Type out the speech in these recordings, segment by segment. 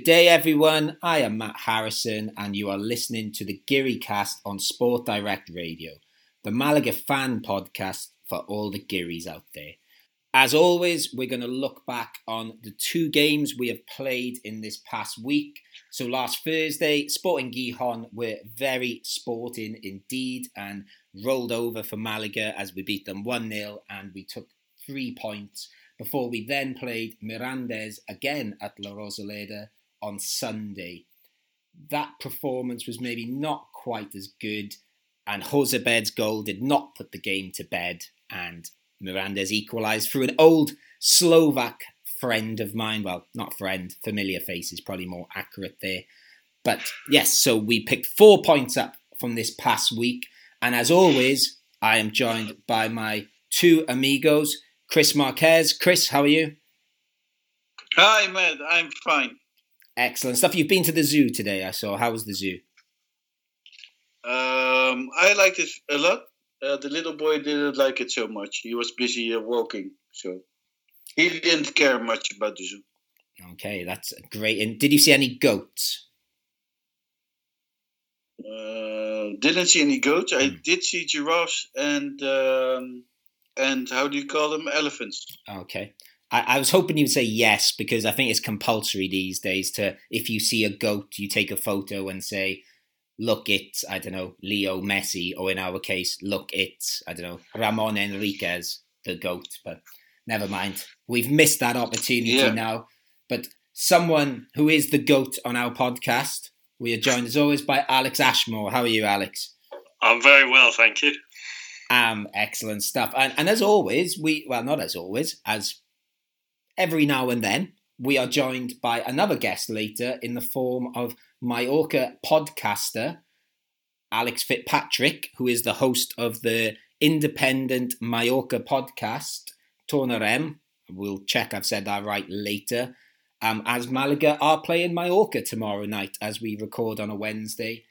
Good day, everyone. I am Matt Harrison, and you are listening to the Geary Cast on Sport Direct Radio, the Malaga fan podcast for all the Gearys out there. As always, we're going to look back on the two games we have played in this past week. So, last Thursday, Sporting Gijon were very sporting indeed and rolled over for Malaga as we beat them 1 0 and we took three points before we then played Mirandes again at La Rosaleda on Sunday. That performance was maybe not quite as good, and Jozabed's goal did not put the game to bed, and Mirandes equalised through an old Slovak friend of mine. Well, not friend, familiar face is probably more accurate there. But yes, so we picked four points up from this past week. And as always, I am joined by my two amigos, Chris Marquez. Chris, how are you? Hi, Matt. I'm fine. Excellent stuff. You've been to the zoo today, I saw. How was the zoo? Um, I liked it a lot. Uh, the little boy didn't like it so much. He was busy uh, walking, so he didn't care much about the zoo. Okay, that's great. And did you see any goats? Uh, didn't see any goats. I Hmm. did see giraffes and um, and how do you call them? Elephants. Okay. I, I was hoping you'd say yes because I think it's compulsory these days to if you see a goat, you take a photo and say, "Look, it's I don't know Leo Messi," or in our case, "Look, it's I don't know Ramon Enriquez, the goat." But never mind, we've missed that opportunity Yeah. now. But someone who is the goat on our podcast, we are joined as always by Alex Ashmore. How are you, Alex? I'm very well, thank you. Um, excellent stuff. And, and as always, we, well, not as always, as every now and then, we are joined by another guest later in the form of Mallorca podcaster Alex Fitzpatrick, who is the host of the independent Mallorca podcast, Tornarem. We'll check I've said that right later. Um, as Malaga are playing Mallorca tomorrow night as we record on a Wednesday.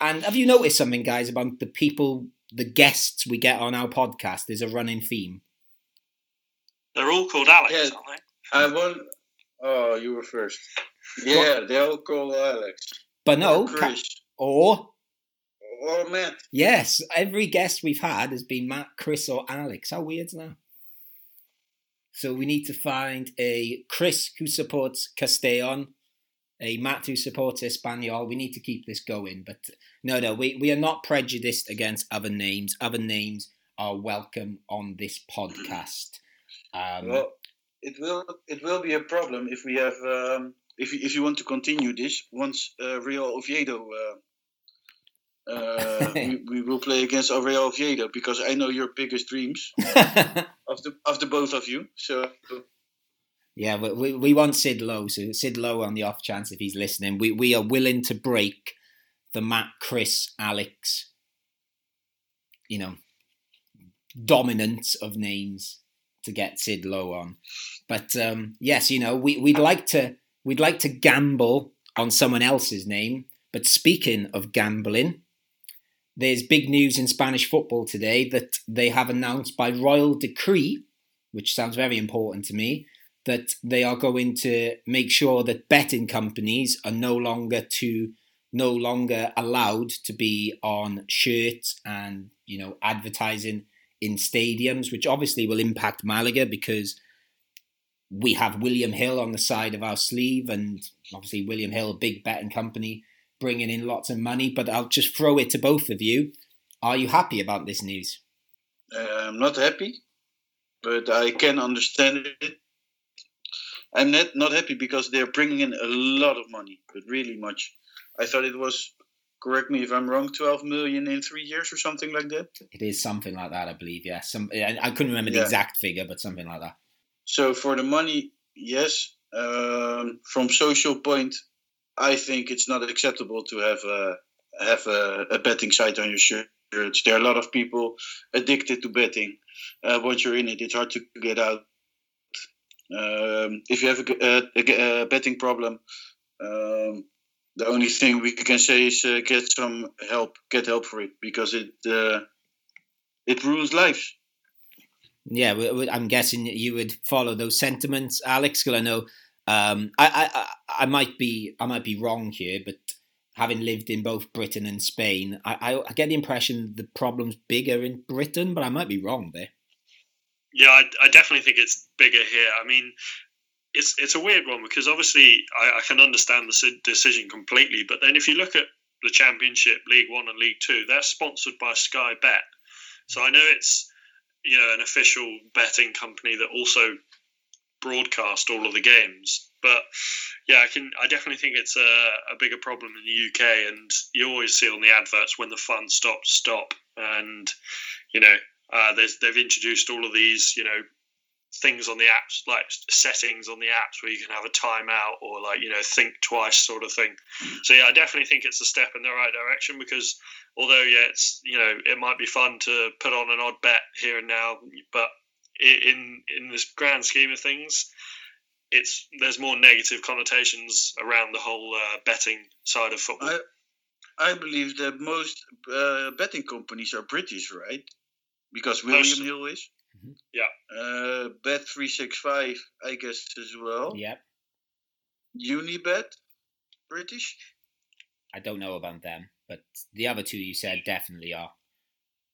And have you noticed something, guys, about the people, the guests we get on our podcast? There's a running theme. They're all called Alex, Yeah. aren't they? I want. Oh, you were first. Yeah, they all call Alex. But no, Or ca- Chris. or Or Matt. yes, every guest we've had has been Matt, Chris, or Alex. How weird's that? So we need to find a Chris who supports Castellon, a Matt who supports Espanol. We need to keep this going. But no, no, we, we are not prejudiced against other names. Other names are welcome on this podcast. Um, Well, it will it will be a problem if we have um, if you, if you want to continue this once uh, Real Oviedo. Uh, uh, we, we will play against Real Oviedo because I know your biggest dreams of the of the both of you. So Yeah, we, we, we want Sid Lowe. So Sid Lowe, on the off chance if he's listening, we, we are willing to break the Matt, Chris, Alex, you know, dominance of names to get Sid Lowe on. But um, yes, you know, we, we'd like to we'd like to gamble on someone else's name. But speaking of gambling, there's big news in Spanish football today that they have announced by royal decree, which sounds very important to me, that they are going to make sure that betting companies are no longer to no longer allowed to be on shirts and you know advertising in stadiums, which obviously will impact Malaga because we have William Hill on the side of our sleeve, and obviously William Hill, big betting company, bringing in lots of money. But I'll just throw it to both of you. Are you happy about this news? uh, I'm not happy, but I can understand it. I'm not not happy because they're bringing in a lot of money, but really much. I thought it was. Correct me if I'm wrong. Twelve million in three years or something like that. It is something like that, I believe. Yeah, some I I couldn't remember the Yeah. exact figure, but something like that. So for the money, yes. Um, from social point, I think it's not acceptable to have a have a, a betting site on your shirt. There are a lot of people addicted to betting. Uh, once you're in it, it's hard to get out. Um, if you have a betting problem, um, the only thing we can say is uh, get some help. Get help for it because it uh, it ruins lives. Yeah, we- we- I'm guessing you would follow those sentiments, Alex. Because I know Um, I, I I might be I might be wrong here, but having lived in both Britain and Spain, I, I, I get the impression the problem's bigger in Britain, but I might be wrong there. Yeah, I, I definitely think it's bigger here. I mean, it's it's a weird one because obviously I, I can understand the decision completely, but then if you look at the Championship, League One, and League Two, they're sponsored by Sky Bet, so I know it's you know an official betting company that also broadcast all of the games. But yeah, I can. I definitely think it's a, a bigger problem in the UK, and you always see on the adverts when the fun stops, stop, and you know uh, they've introduced all of these, you know, things on the apps, like settings on the apps where you can have a timeout or like you know think twice sort of thing. So yeah, I definitely think it's a step in the right direction because although yeah, it's you know it might be fun to put on an odd bet here and now, but in in this grand scheme of things, it's there's more negative connotations around the whole uh, betting side of football. I, I believe that most uh, betting companies are British, right? Because William most, Hill is. Mm-hmm. Yeah. Uh, Bet three six five, I guess as well. Yep. Unibet, British. I don't know about them, but the other two you said definitely are.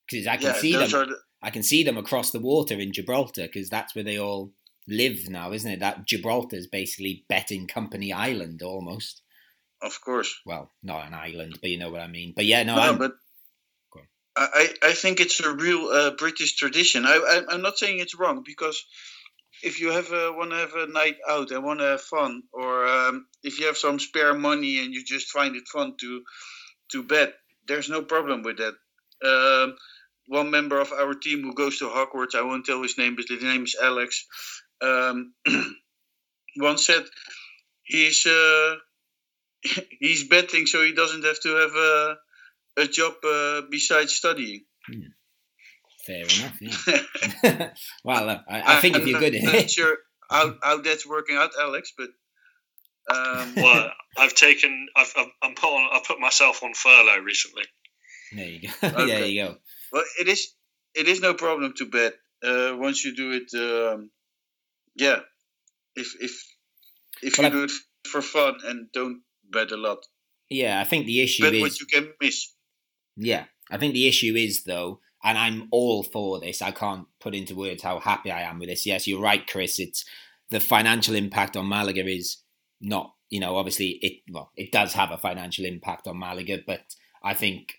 Because I can yeah, see them. The... I can see them across the water in Gibraltar because that's where they all live now, isn't it? That Gibraltar is basically betting company island almost. Of course. Well, not an island, but you know what I mean. But yeah, no, no but I, I think it's a real uh, British tradition. I, I am not saying it's wrong because if you have want to have a night out and want to have fun, or um, if you have some spare money and you just find it fun to to bet, there's no problem with that. Um, one member of our team who goes to Hogwarts, I won't tell his name, but his name is Alex. Um, once said he's uh, he's betting so he doesn't have to have a a job uh, besides studying. Hmm. Fair enough. Yeah. well, uh, I, I, think I'm if you're not, good, not sure how, how that's working out, Alex, but. Um, well, I've taken, I've, I'm put on, I've put myself on furlough recently. There you go. Okay. there you go. Well, it is, it is no problem to bet uh, once you do it. Um, yeah, if if if well, you do it for fun and don't bet a lot. Yeah, I think the issue bet is what you can miss. Yeah, I think the issue is though, and I'm all for this. I can't put into words how happy I am with this. Yes, you're right, Chris. It's the financial impact on Malaga is not, you know, obviously it well, it does have a financial impact on Malaga, but I think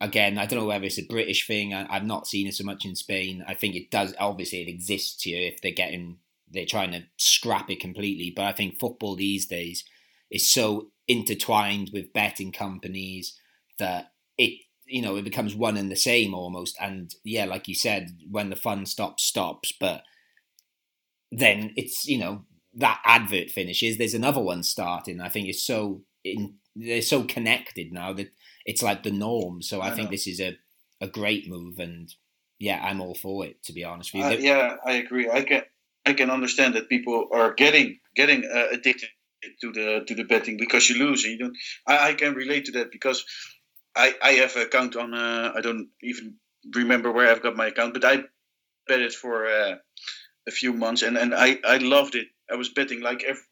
again, I don't know whether it's a British thing. I, have not seen it so much in Spain. I think it does. Obviously, it exists here if they're getting they're trying to scrap it completely. But I think football these days is so intertwined with betting companies that it you know it becomes one and the same almost. And yeah like you said when the fun stops stops. But then it's you know that advert finishes there's another one starting. I think it's so in they're so connected now that it's like the norm. So i, I think know. this is a a great move. And yeah i'm all for it to be honest with you. Uh, yeah i agree. I can i can understand that people are getting getting uh, addicted to the to the betting because you lose and you don't I, I can relate to that because I, I have an account on uh, I don't even remember where I've got my account, but I bet it for uh, a few months and, and I, I loved it. I was betting like every,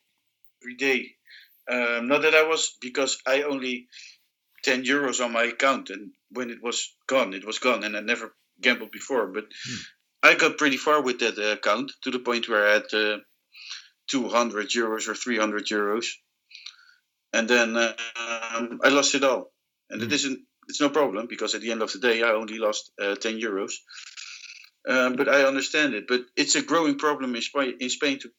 every day. Um, not that I was because I only ten euros on my account and when it was gone, it was gone and I never gambled before. But hmm. I got pretty far with that account to the point where I had uh, 200 euros or 300 euros. And then um, I lost it all and it hmm. isn't it's no problem because at the end of the day I only lost uh, 10 euros. Um, but I understand it. But it's a growing problem in Spain, in Spain to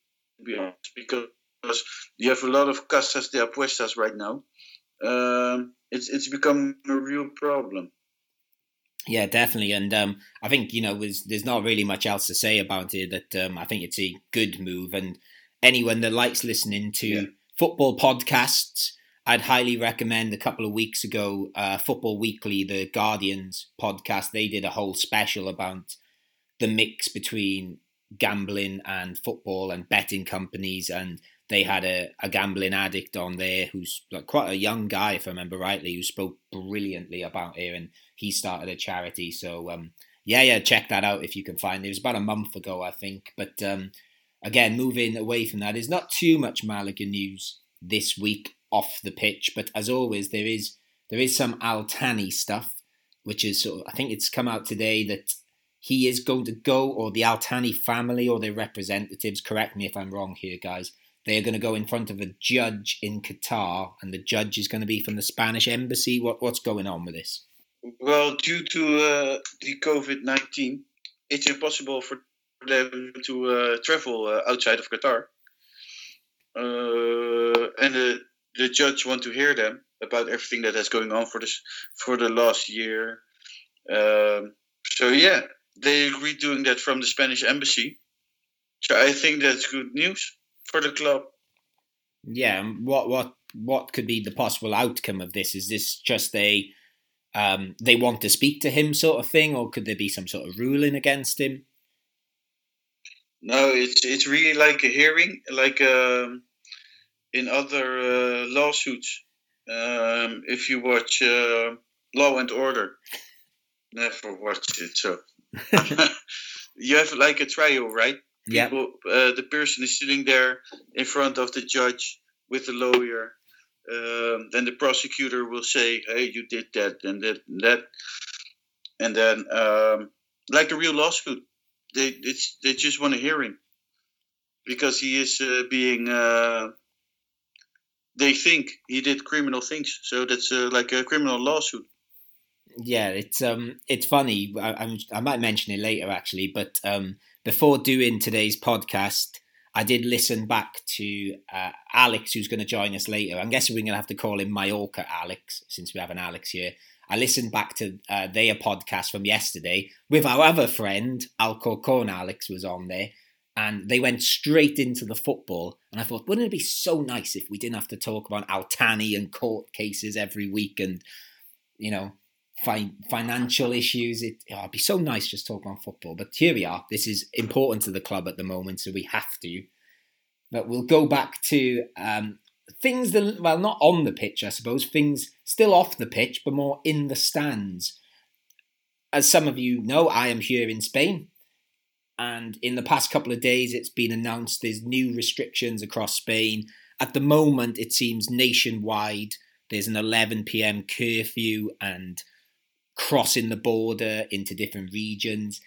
be honest, because you have a lot of casas de apuestas right now. Um, it's it's become a real problem. Yeah, definitely, and um, I think you know there's, there's not really much else to say about it. That um, I think it's a good move, and anyone that likes listening to yeah. football podcasts I'd highly recommend a couple of weeks ago, uh, Football Weekly, the Guardians podcast, they did a whole special about the mix between gambling and football and betting companies. And they had a, a gambling addict on there who's like quite a young guy, if I remember rightly, who spoke brilliantly about it. And he started a charity. So, um, yeah, yeah, check that out if you can find it. It was about a month ago, I think. But um, again, moving away from that, there's not too much Malaga news this week off the pitch, but as always, there is there is some Al Thani stuff, which is sort of, I think it's come out today that he is going to go, or the Al Thani family or their representatives, correct me if I'm wrong here, guys, they are going to go in front of a judge in Qatar, and the judge is going to be from the Spanish embassy. What what's going on with this? Well, due to uh, the COVID nineteen, it's impossible for them to uh, travel uh, outside of Qatar, uh, and the the judge want to hear them about everything that is going on for this for the last year. Um, so yeah, they agreed doing that from the Spanish embassy. So I think that's good news for the club. Yeah, what what what could be the possible outcome of this? Is this just a um, they want to speak to him sort of thing, or could there be some sort of ruling against him? No, it's it's really like a hearing, like um, in other uh, lawsuits. Um, if you watch uh, Law and Order, never watched it, so you have like a trial, right? Yeah. uh, the person is sitting there in front of the judge with the lawyer. Um, then the prosecutor will say, "Hey, you did that and that and that," and then um, like a real lawsuit, they they just want a hearing because he is uh, being. Uh, they think he did criminal things, so that's uh, like a criminal lawsuit. Yeah, it's um, it's funny. I, I might mention it later actually, but um, before doing today's podcast, I did listen back to uh, Alex, who's going to join us later. I'm guessing we're going to have to call him Mallorca Alex, since we have an Alex here. I listened back to uh, their podcast from yesterday with our other friend, Alcorcon Alex, was on there. And they went straight into the football. And I thought, wouldn't it be so nice if we didn't have to talk about Al Thani and court cases every week and, you know, fi- financial issues. It, oh, it'd be so nice just talking on football. But here we are. This is important to the club at the moment, so we have to. But we'll go back to um, things that, well, not on the pitch, I suppose, things still off the pitch, but more in the stands. As some of you know, I am here in Spain. And in the past couple of days, it's been announced there's new restrictions across Spain. At the moment, it seems nationwide. There's an 11 p.m. curfew, and crossing the border into different regions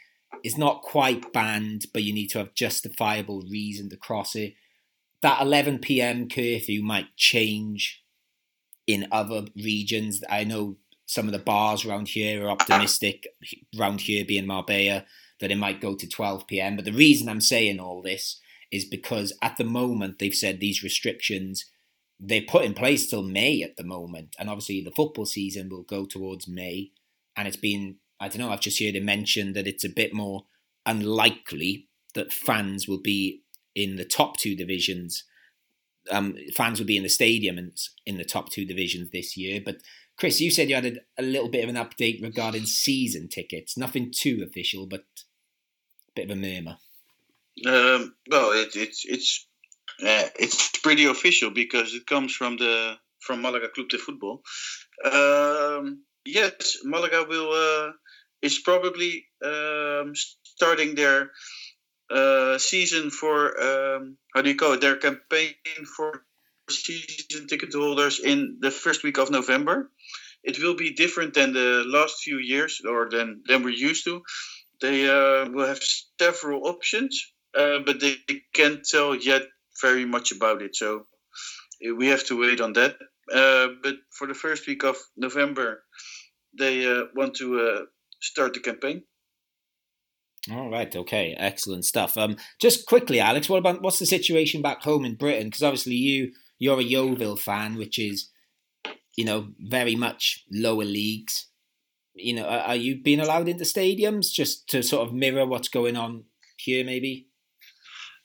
is not quite banned, but you need to have justifiable reason to cross it. That 11 p.m. curfew might change in other regions. I know some of the bars around here are optimistic, around here being Marbella, that it might go to 12 p.m. But the reason I'm saying all this is because at the moment they've said these restrictions they're put in place till May at the moment, and obviously the football season will go towards May and it's been I don't know. I've just heard it mentioned that it's a bit more unlikely that fans will be in the top two divisions. Um, fans will be in the stadium and in the top two divisions this year. But Chris, you said you had a, a little bit of an update regarding season tickets. Nothing too official, but bit of a murmur. Um, well, it, it's it's uh, it's pretty official because it comes from the from Malaga Club de Football. Um, yes, Malaga will uh, is probably um, starting their uh, season for um, how do you call it? Their campaign for season ticket holders in the first week of November. It will be different than the last few years, or than than we're used to. They uh, will have several options, uh, but they can't tell yet very much about it. So we have to wait on that. Uh, but for the first week of November, they uh, want to uh, start the campaign. All right. Okay. Excellent stuff. Um, just quickly, Alex, what about what's the situation back home in Britain? Because obviously you you're a Yeovil fan, which is you know very much lower leagues. You know, are, you being allowed into stadiums just to sort of mirror what's going on here, maybe?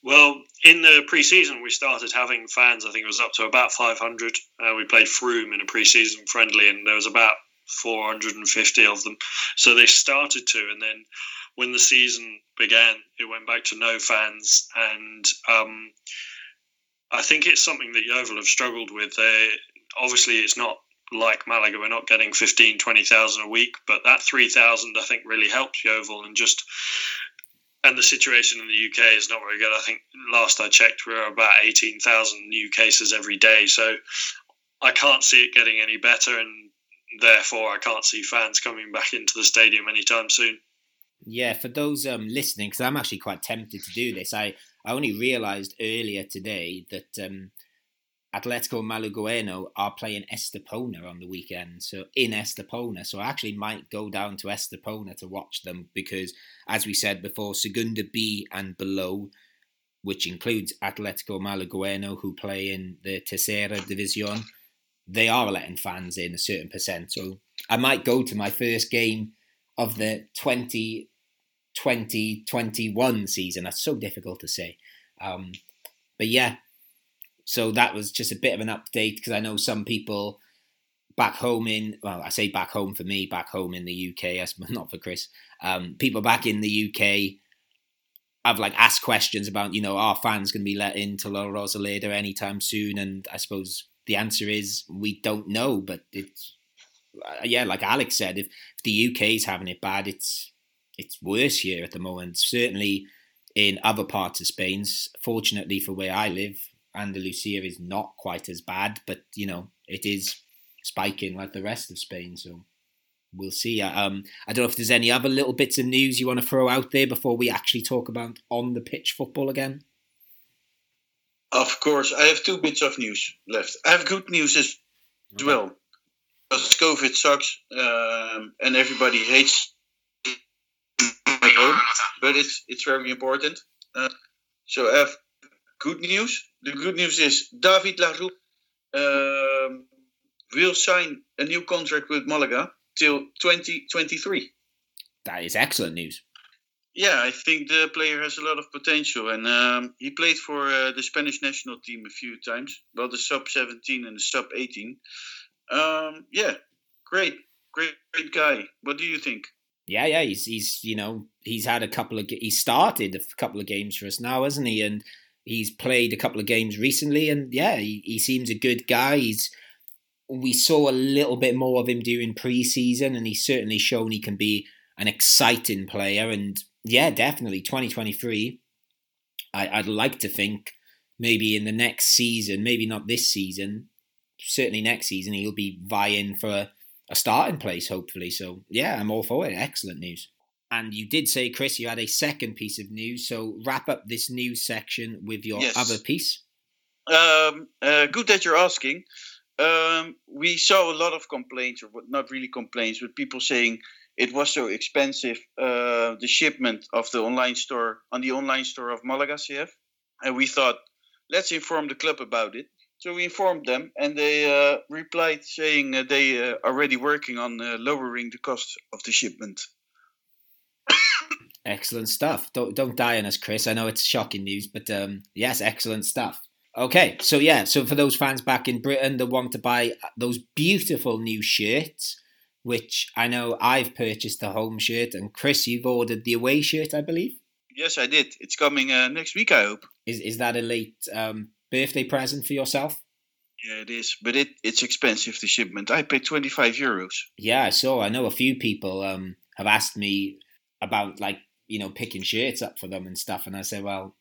Well, in the pre-season, we started having fans. I think it was up to about 500. Uh, we played Frome in a pre-season friendly, and there was about 450 of them. So they started to, and then when the season began, it went back to no fans. And um, I think it's something that Yeovil have struggled with. They, obviously, it's not like Malaga, we're not getting 15, 20,000 a week, but that 3,000 I think really helps Yeovil and just and the situation in the UK is not very good. I think last I checked, we are about 18,000 new cases every day. So I can't see it getting any better, and therefore I can't see fans coming back into the stadium anytime soon. Yeah, for those um, listening, because I'm actually quite tempted to do this. I, I only realised earlier today that um, Atletico Malagueno are playing Estepona on the weekend, so in Estepona. So I actually might go down to Estepona to watch them because, as we said before, Segunda B and below, which includes Atletico Malagueno, who play in the Tercera División, they are letting fans in a certain percent. So I might go to my first game of the 2020 21 season. That's so difficult to say. Um, but yeah, so that was just a bit of an update because I know some people back home in well, I say back home for me, back home in the UK, yes, not for Chris. Um, people back in the UK have like asked questions about you know are fans going to be let into La Rosaleda anytime soon, and I suppose the answer is we don't know, but it's uh, yeah, like Alex said, if, if the is having it bad, it's it's worse here at the moment. Certainly in other parts of Spain. Fortunately for where I live, Andalusia is not quite as bad, but you know it is spiking like the rest of Spain. So we'll see. Um, I don't know if there's any other little bits of news you want to throw out there before we actually talk about on the pitch football again. Of course, I have two bits of news left. I have good news as okay. well. Because COVID sucks um, and everybody hates at home, but it's it's very important. Uh, so I have good news. The good news is David Larue um, will sign a new contract with Malaga till 2023. That is excellent news. Yeah, I think the player has a lot of potential, and um, he played for uh, the Spanish national team a few times, well, the sub 17 and the sub 18. Um, yeah, great, great, great guy. What do you think? Yeah, yeah, he's he's you know he's had a couple of he started a couple of games for us now, hasn't he? And He's played a couple of games recently, and yeah, he, he seems a good guy. He's we saw a little bit more of him during preseason, and he's certainly shown he can be an exciting player. And yeah, definitely 2023. I, I'd like to think maybe in the next season, maybe not this season, certainly next season, he'll be vying for a, a starting place, hopefully. So yeah, I'm all for it. Excellent news. And you did say, Chris, you had a second piece of news. So wrap up this news section with your yes. other piece. Um, uh, good that you're asking. Um, we saw a lot of complaints, or not really complaints, but people saying it was so expensive. Uh, the shipment of the online store on the online store of Malaga CF, and we thought, let's inform the club about it. So we informed them, and they uh, replied saying uh, they are uh, already working on uh, lowering the cost of the shipment. Excellent stuff. Don't don't die on us, Chris. I know it's shocking news, but um, yes, excellent stuff. Okay, so yeah, so for those fans back in Britain that want to buy those beautiful new shirts, which I know I've purchased the home shirt, and Chris, you've ordered the away shirt, I believe. Yes, I did. It's coming uh, next week, I hope. Is is that a late um, birthday present for yourself? Yeah, it is, but it it's expensive the shipment. I paid twenty five euros. Yeah, I saw. I know a few people um, have asked me about like you know, picking shirts up for them and stuff. And I say, well,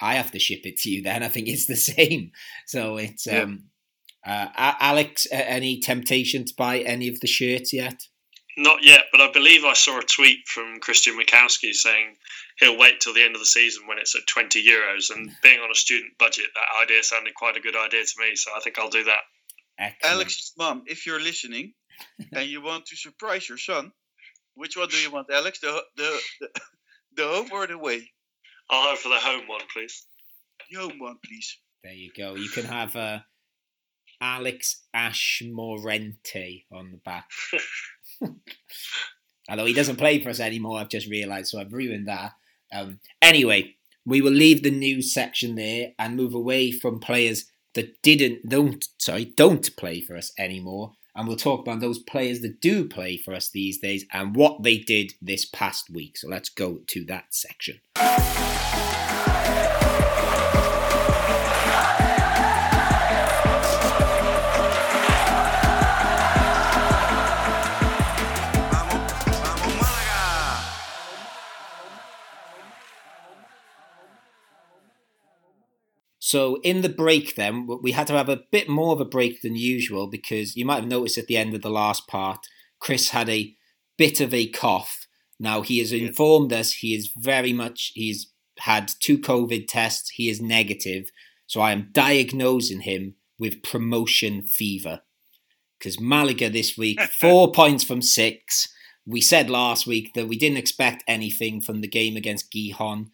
I have to ship it to you then. I think it's the same. So it's, yeah. um, uh, Alex, any temptation to buy any of the shirts yet? Not yet, but I believe I saw a tweet from Christian Mikowski saying he'll wait till the end of the season when it's at 20 euros. And being on a student budget, that idea sounded quite a good idea to me. So I think I'll do that. Excellent. Alex's mom, if you're listening and you want to surprise your son, which one do you want, Alex? The the the, the home or the away? I'll have for the home one, please. The home one, please. There you go. You can have uh, Alex Ashmorente on the back. Although he doesn't play for us anymore, I've just realised, so I've ruined that. Um, anyway, we will leave the news section there and move away from players that didn't, don't, sorry, don't play for us anymore and we'll talk about those players that do play for us these days and what they did this past week. So let's go to that section. So in the break, then we had to have a bit more of a break than usual because you might have noticed at the end of the last part, Chris had a bit of a cough. Now he has informed us he is very much he's had two COVID tests. He is negative, so I am diagnosing him with promotion fever because Malaga this week four points from six. We said last week that we didn't expect anything from the game against Gijón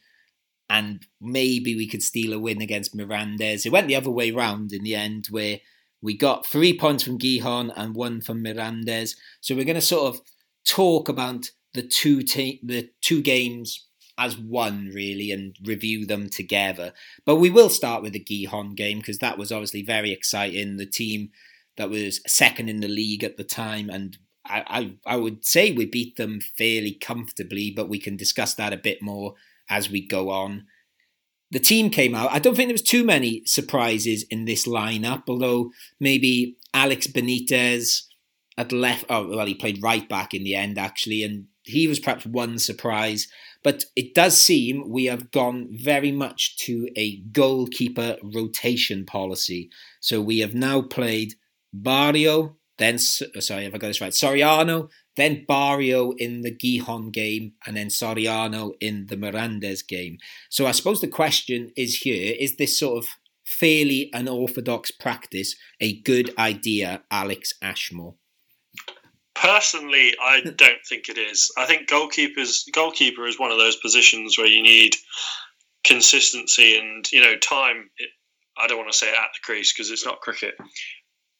and maybe we could steal a win against Mirandes. It went the other way round in the end, where we got three points from Gijón and one from Mirandes. So we're going to sort of talk about the two te- the two games as one really and review them together. But we will start with the Gijón game because that was obviously very exciting. The team that was second in the league at the time and I, I would say we beat them fairly comfortably, but we can discuss that a bit more as we go on. The team came out. I don't think there was too many surprises in this lineup, although maybe Alex Benitez at left. Oh, well, he played right back in the end actually, and he was perhaps one surprise. But it does seem we have gone very much to a goalkeeper rotation policy. So we have now played Barrio, then sorry if I got this right, Soriano, then Barrio in the Gijón game, and then Soriano in the Mirandes game. So I suppose the question is here is this sort of fairly unorthodox practice a good idea, Alex Ashmore? Personally, I don't think it is. I think goalkeepers goalkeeper is one of those positions where you need consistency and you know time. I don't want to say at the crease because it's not cricket,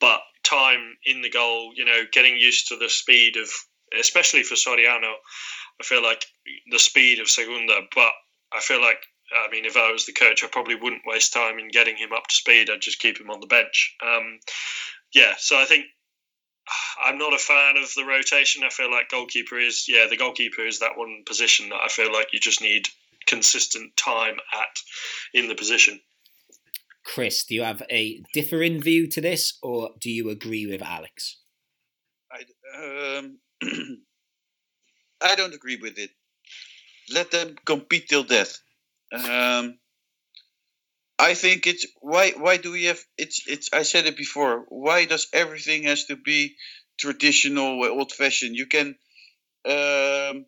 but time in the goal, you know, getting used to the speed of, especially for Soriano, I feel like the speed of Segunda. But I feel like, I mean, if I was the coach, I probably wouldn't waste time in getting him up to speed. I'd just keep him on the bench. Um, yeah, so I think I'm not a fan of the rotation. I feel like goalkeeper is, yeah, the goalkeeper is that one position that I feel like you just need consistent time at in the position. Chris, do you have a differing view to this, or do you agree with Alex? I, um, I don't agree with it. Let them compete till death. Um, I think it's why. Why do we have? It's. It's. I said it before. Why does everything has to be traditional, old fashioned? You can. Um,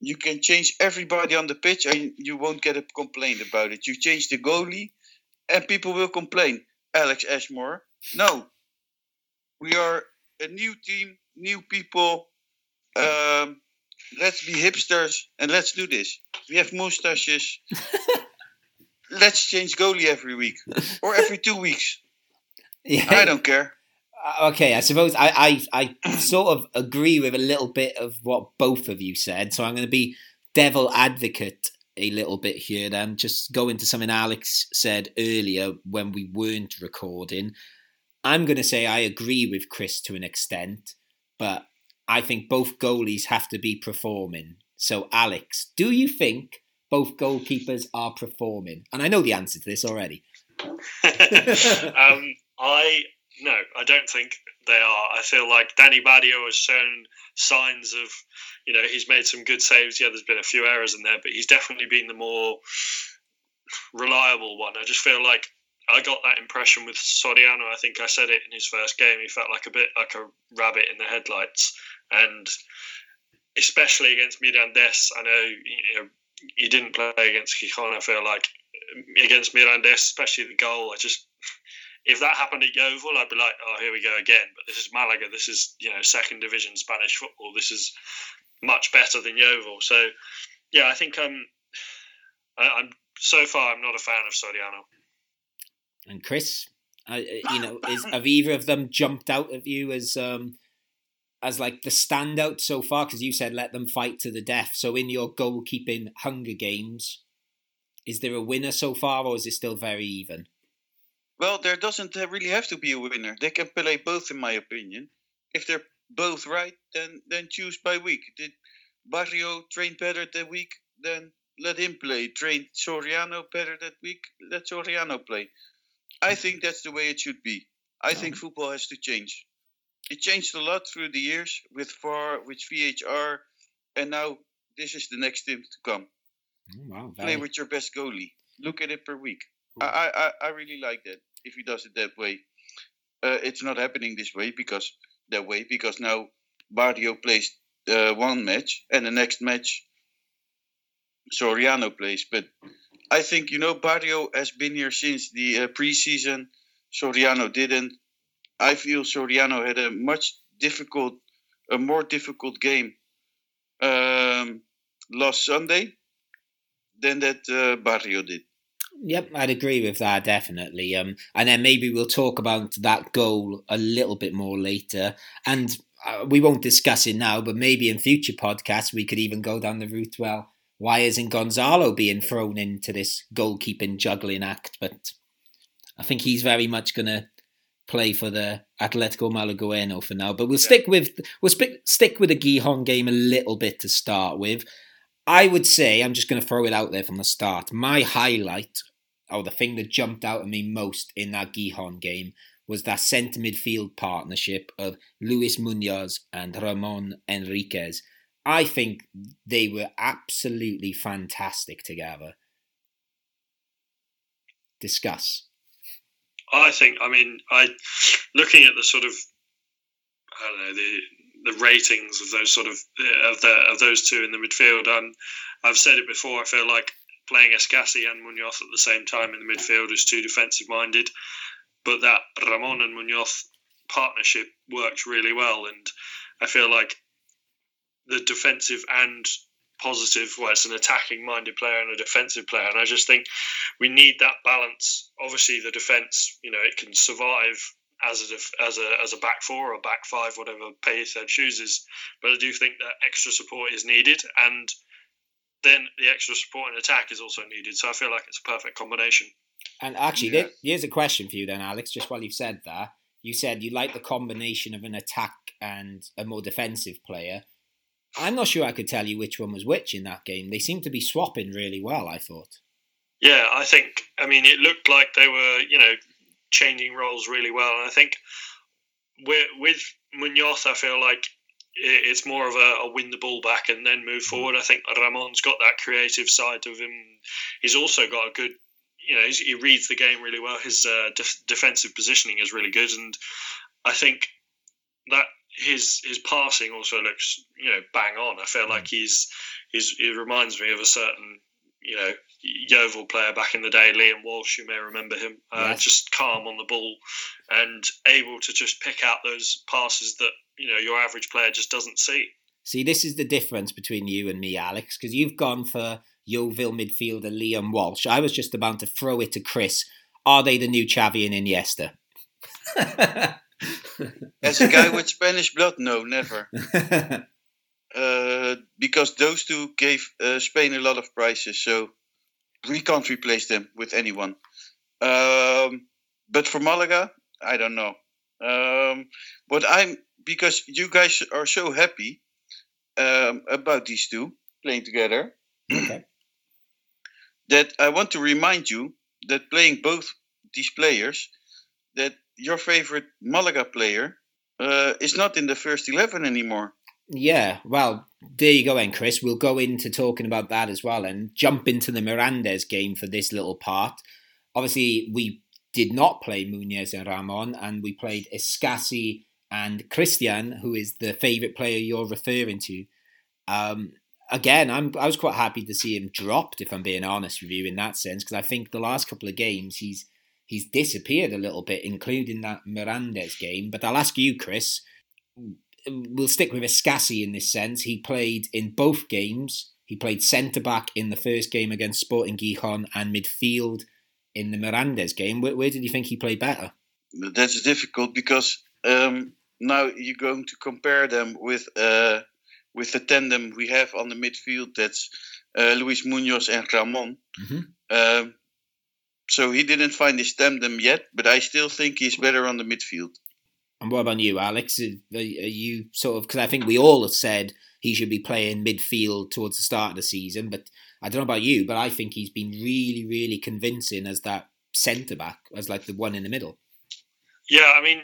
you can change everybody on the pitch and you won't get a complaint about it. You change the goalie, and people will complain. Alex Ashmore, no. We are a new team, new people. Um, let's be hipsters and let's do this. We have mustaches. let's change goalie every week or every two weeks. Yeah. I don't care. Uh, okay, I suppose I, I, I sort of agree with a little bit of what both of you said. So I'm going to be devil advocate a little bit here then. Just go into something Alex said earlier when we weren't recording. I'm going to say I agree with Chris to an extent, but I think both goalies have to be performing. So, Alex, do you think both goalkeepers are performing? And I know the answer to this already. um, I no, I don't think they are. I feel like Danny Barrio has shown signs of, you know, he's made some good saves. Yeah, there's been a few errors in there, but he's definitely been the more reliable one. I just feel like I got that impression with Soriano. I think I said it in his first game. He felt like a bit like a rabbit in the headlights, and especially against Mirandes. I know you know he didn't play against Gijón. I feel like against Mirandes, especially the goal. I just if that happened at Yeovil, I'd be like, oh, here we go again. But this is Malaga. This is you know second division Spanish football. This is much better than Yeovil. So yeah, I think I'm. I, am so far I'm not a fan of Soriano. And Chris, uh, you know, is have either of them jumped out of you as um as like the standout so far? Because you said let them fight to the death. So in your goalkeeping Hunger Games, is there a winner so far, or is it still very even? Well, there doesn't really have to be a winner. They can play both, in my opinion. If they're both right, then then choose by week. Did Barrio train better that week? Then let him play. Train Soriano better that week? Let Soriano play. I think mm-hmm. that's the way it should be. I think oh. football has to change. It changed a lot through the years with VAR, with VHR, and now this is the next thing to come. Oh, wow, Play with your best goalie. Look at it per week. I, I, I really like that if he does it that way. Uh, it's not happening this way because that way because now Barrio plays uh, one match and the next match Soriano plays. But I think you know Barrio has been here since the uh, preseason. Soriano didn't. I feel Soriano had a much difficult, a more difficult game um, last Sunday than that uh, Barrio did. Yep, I'd agree with that definitely. Um, and then maybe we'll talk about that goal a little bit more later. And uh, we won't discuss it now, but maybe in future podcasts we could even go down the route. Well, why isn't Gonzalo being thrown into this goalkeeping juggling act? But I think he's very much going to play for the Atletico Malagueno for now. But we'll yeah. stick with we'll sp- stick with the Gijon game a little bit to start with. I would say I'm just going to throw it out there from the start. My highlight, or the thing that jumped out at me most in that Gijon game, was that centre midfield partnership of Luis Munoz and Ramon Enriquez. I think they were absolutely fantastic together. Discuss. I think. I mean, I looking at the sort of I don't know the the ratings of those sort of of the of those two in the midfield. Um, I've said it before. I feel like playing Escassi and Munoz at the same time in the midfield is too defensive minded, but that Ramon and Munoz partnership works really well, and I feel like the defensive and positive, well, it's an attacking minded player and a defensive player. And I just think we need that balance. Obviously, the defense, you know, it can survive as a as a as a back four or back five, whatever Pellicer chooses. But I do think that extra support is needed, and then the extra support and attack is also needed. So I feel like it's a perfect combination. And actually, yeah. here's a question for you then, Alex. Just while you've said that, you said you like the combination of an attack and a more defensive player. I'm not sure I could tell you which one was which in that game. They seemed to be swapping really well. I thought. Yeah, I think. I mean, it looked like they were, you know, changing roles really well. And I think with, with Munoz, I feel like it's more of a, a, win the ball back and then move mm. forward. I think Ramon's got that creative side of him. He's also got a good, you know, he reads the game really well. His uh, def- defensive positioning is really good, and I think that his his passing also looks, you know, bang on. I feel like mm. he's he's he reminds me of a certain you know, Yeovil player back in the day, Liam Walsh, you may remember him, uh, yes. just calm on the ball and able to just pick out those passes that, you know, your average player just doesn't see. See, this is the difference between you and me, Alex, because you've gone for Yeovil midfielder Liam Walsh. I was just about to throw it to Chris. Are they the new Xavi and Iniesta? As a guy with Spanish blood, no, never. Uh, because those two gave uh, Spain a lot of prizes, so we can't replace them with anyone. Um, but for Malaga, I don't know. Um, but I'm because you guys are so happy um, about these two playing together. Okay. that I want to remind you that playing both these players, that your favorite Malaga player uh, is not in the first eleven anymore. Yeah, well, there you go, then, Chris. We'll go into talking about that as well and jump into the Mirandes game for this little part. Obviously, we did not play Munoz and Ramon, and we played Escassi and Christian, who is the favourite player you're referring to. Um, again, I'm I was quite happy to see him dropped, if I'm being honest with you, in that sense, because I think the last couple of games he's he's disappeared a little bit, including that Mirandes game. But I'll ask you, Chris, we'll stick with Escassi in this sense. He played in both games. He played centre back in the first game against Sporting Gijon and midfield in the Mirandes game. Where, where, did you think he played better? That's difficult because um, now you're going to compare them with uh, with the tandem we have on the midfield. That's uh, Luis Munoz and Ramon. Mm-hmm. Um, so he didn't find his tandem yet, but I still think he's better on the midfield. And what about you, Alex? Are, you sort of because I think we all have said he should be playing midfield towards the start of the season, but I don't know about you, but I think he's been really, really convincing as that centre back, as like the one in the middle. Yeah, I mean,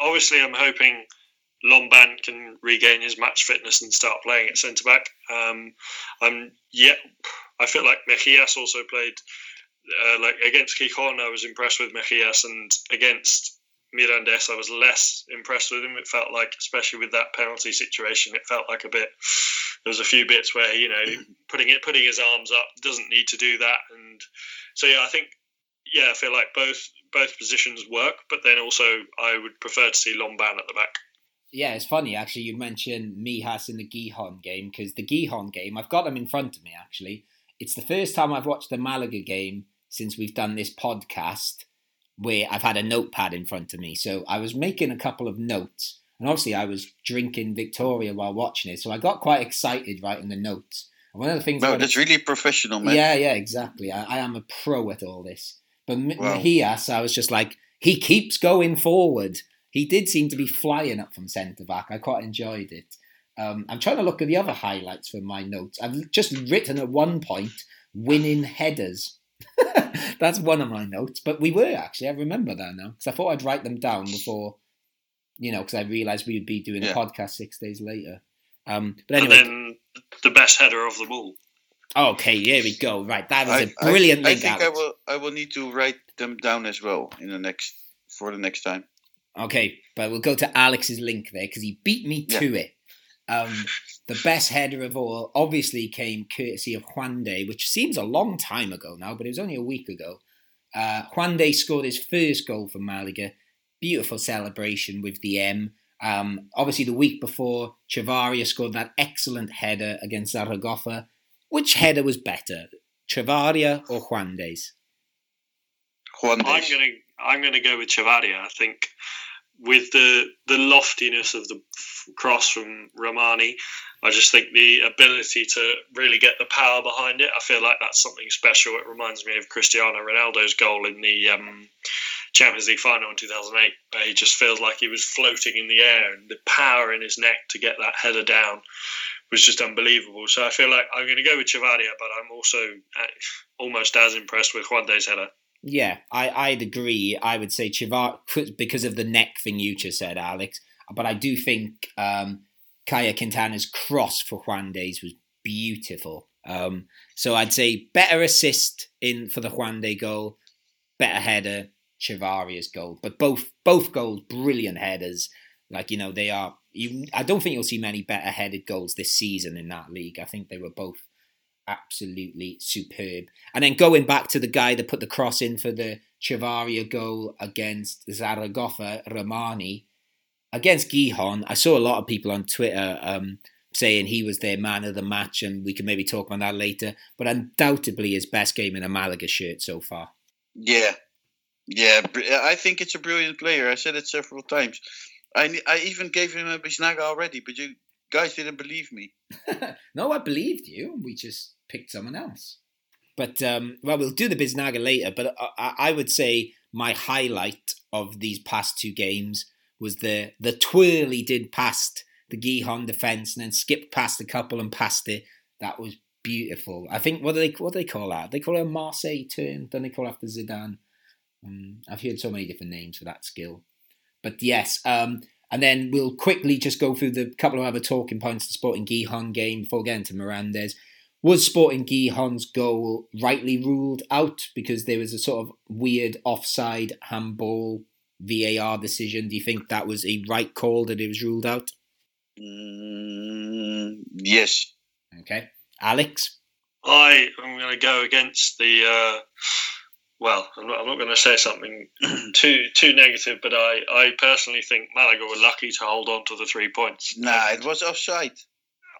obviously, I'm hoping Lomban can regain his match fitness and start playing at centre back. Um, I'm yeah, I feel like Mejias also played uh, like against Gijón, I was impressed with Mejias, and against Mirandés, I was less impressed with him. It felt like, especially with that penalty situation, it felt like a bit. There was a few bits where you know putting it, putting his arms up doesn't need to do that, and so yeah, I think yeah, I feel like both both positions work, but then also I would prefer to see Lomban at the back. Yeah, it's funny actually. You mentioned Mejias in the Gijón game because the Gijón game, I've got them in front of me actually. It's the first time I've watched the Malaga game since we've done this podcast where I've had a notepad in front of me. So I was making a couple of notes, and obviously I was drinking Victoria while watching it, so I got quite excited writing the notes. And one of the things, no, that's really professional, man. Yeah, yeah, exactly. I, I am a pro at all this. But wow. Mejias, I was just like, he keeps going forward. He did seem to be flying up from centre back. I quite enjoyed it. Um, I'm trying to look at the other highlights from my notes. I've just written at one point winning headers. That's one of my notes. But we were actually, I remember that now because I thought I'd write them down before, you know, because I realised we would be doing yeah. a podcast six days later. Um, but anyway, and then the best header of them all. Okay, here we go. Right, that was a brilliant I, link. I think Alex. I will. I will need to write them down as well in the next for the next time. Okay, but we'll go to Alex's link there because he beat me to it. Um, the best header of all obviously came courtesy of Juande, which seems a long time ago now, but it was only a week ago. Uh, Juande scored his first goal for Malaga. Beautiful celebration with the M. Um, obviously, the week before, Chavarria scored that excellent header against Zaragoza. Which header was better, Chavarria or Juande's? Juande's. I'm gonna I'm gonna go with Chavarria. I think with the the loftiness of the cross from Rahmani, I just think the ability to really get the power behind it. I feel like that's something special. It reminds me of Cristiano Ronaldo's goal in the um, Champions League final in 2008, where he just feels like he was floating in the air and the power in his neck to get that header down was just unbelievable. So I feel like I'm going to go with Chavarria, but I'm also uh, almost as impressed with Juande's header. Yeah, I, I'd agree. I would say Chavarria, because of the neck thing you just said, Alex. But I do think um, Caye Quintana's cross for Juande's was beautiful. Um, so I'd say better assist in for the Juande goal, better header, Chavarria's goal. But both both goals, brilliant headers. Like you know, they are you, I don't think you'll see many better headed goals this season in that league. I think they were both absolutely superb. And then going back to the guy that put the cross in for the Chavarria goal against Zaragoza, Rahmani, against Gijón, I saw a lot of people on Twitter um, saying he was their man of the match, and we can maybe talk about that later. But undoubtedly his best game in a Malaga shirt so far. Yeah, yeah, I think it's a brilliant player. I said it several times. I, I even gave him a Biznaga already, but you guys didn't believe me. no, I believed you. We just picked someone else. But um, well, we'll do the Biznaga later. But I, I, would say my highlight of these past two games was the the twirl he did past the Gijón defence and then skipped past a couple and passed it. That was beautiful. I think what do they what do they call that? They call it a Marseille turn. Don't they call it after Zidane? Um, I've heard so many different names for that skill. But yes, um, and then we'll quickly just go through the couple of other talking points the Sporting Gijón game before getting to Mirandés. Was Sporting Gijón's goal rightly ruled out because there was a sort of weird offside handball VAR decision? Do you think that was a right call that it was ruled out? Mm, yes. Okay. Alex? I am going to go against the. Uh well, I'm not, I'm not going to say something too too negative, but I, I personally think Malaga were lucky to hold on to the three points. Nah, it was offside.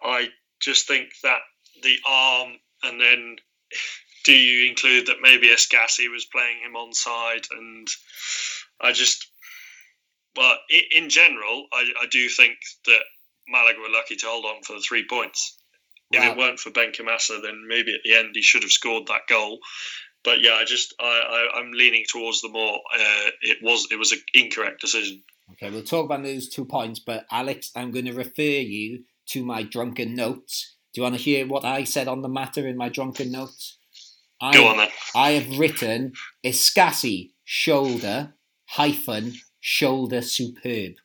I just think that the arm, and then do you include that maybe Escassi was playing him on side, and I just, well, in general, I, I do think that Malaga were lucky to hold on for the three points. Wow. If it weren't for Benkhemassa, then maybe at the end he should have scored that goal but yeah, I just I, I am leaning towards the more. Uh, it was it was an incorrect decision. Okay, we'll talk about those two points, but Alex, I'm going to refer you to my drunken notes. Do you want to hear what I said on the matter in my drunken notes? I, Go on then. I have written Escassi shoulder hyphen shoulder superb.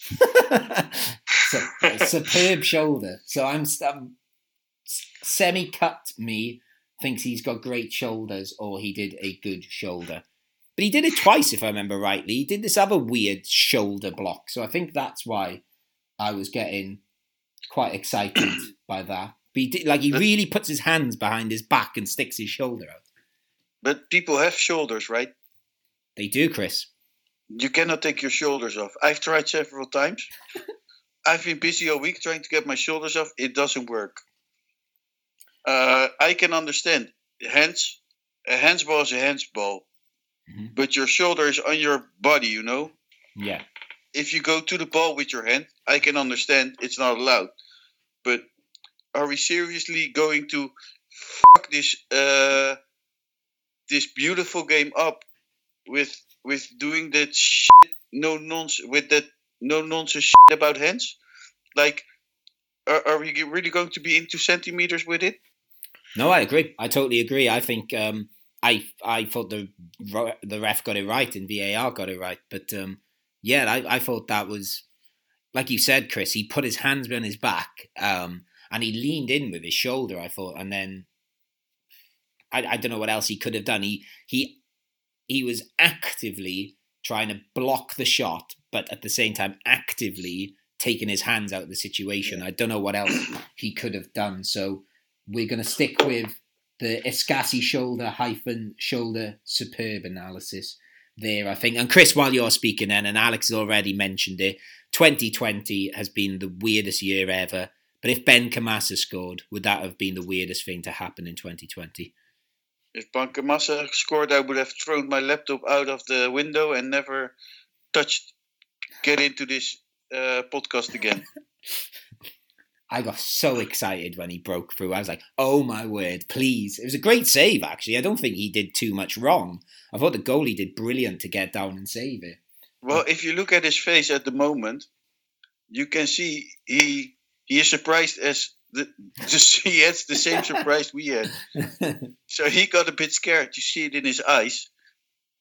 so, superb shoulder. So I'm, I'm um, semi cut me thinks he's got great shoulders or he did a good shoulder. But he did it twice, if I remember rightly. He did this other weird shoulder block. So I think that's why I was getting quite excited by that. But he did, like he really puts his hands behind his back and sticks his shoulder out. But people have shoulders, right? They do, Chris. You cannot take your shoulders off. I've tried several times. I've been busy all week trying to get my shoulders off. It doesn't work. Uh, I can understand. Hands, a handsball is a handsball, Mhm. but your shoulder is on your body. You know. Yeah. If you go to the ball with your hand, I can understand it's not allowed. But are we seriously going to fuck this uh, this beautiful game up with with doing that shit, no nonsense with that no nonsense shit about hands? Like, are, are we really going to be into centimeters with it? No, I agree. I totally agree. I think um, I I thought the the ref got it right and VAR got it right, but um, yeah, I, I thought that was like you said, Chris. He put his hands behind his back um, and he leaned in with his shoulder. I thought, and then I, I don't know what else he could have done. He he he was actively trying to block the shot, but at the same time actively taking his hands out of the situation. I don't know what else he could have done. So we're going to stick with the Escassi shoulder hyphen shoulder superb analysis there, I think. And Chris, while you're speaking then, and Alex has already mentioned it, 2020 has been the weirdest year ever. But if Benkhemassa scored, would that have been the weirdest thing to happen in 2020? If Benkhemassa scored, I would have thrown my laptop out of the window and never touched get into this uh, podcast again. I got so excited when he broke through. I was like, oh my word, please. It was a great save, actually. I don't think he did too much wrong. I thought the goalie did brilliant to get down and save it. Well, if you look at his face at the moment, you can see he he is surprised as the just he has the same surprise we had. So he got a bit scared. You see it in his eyes,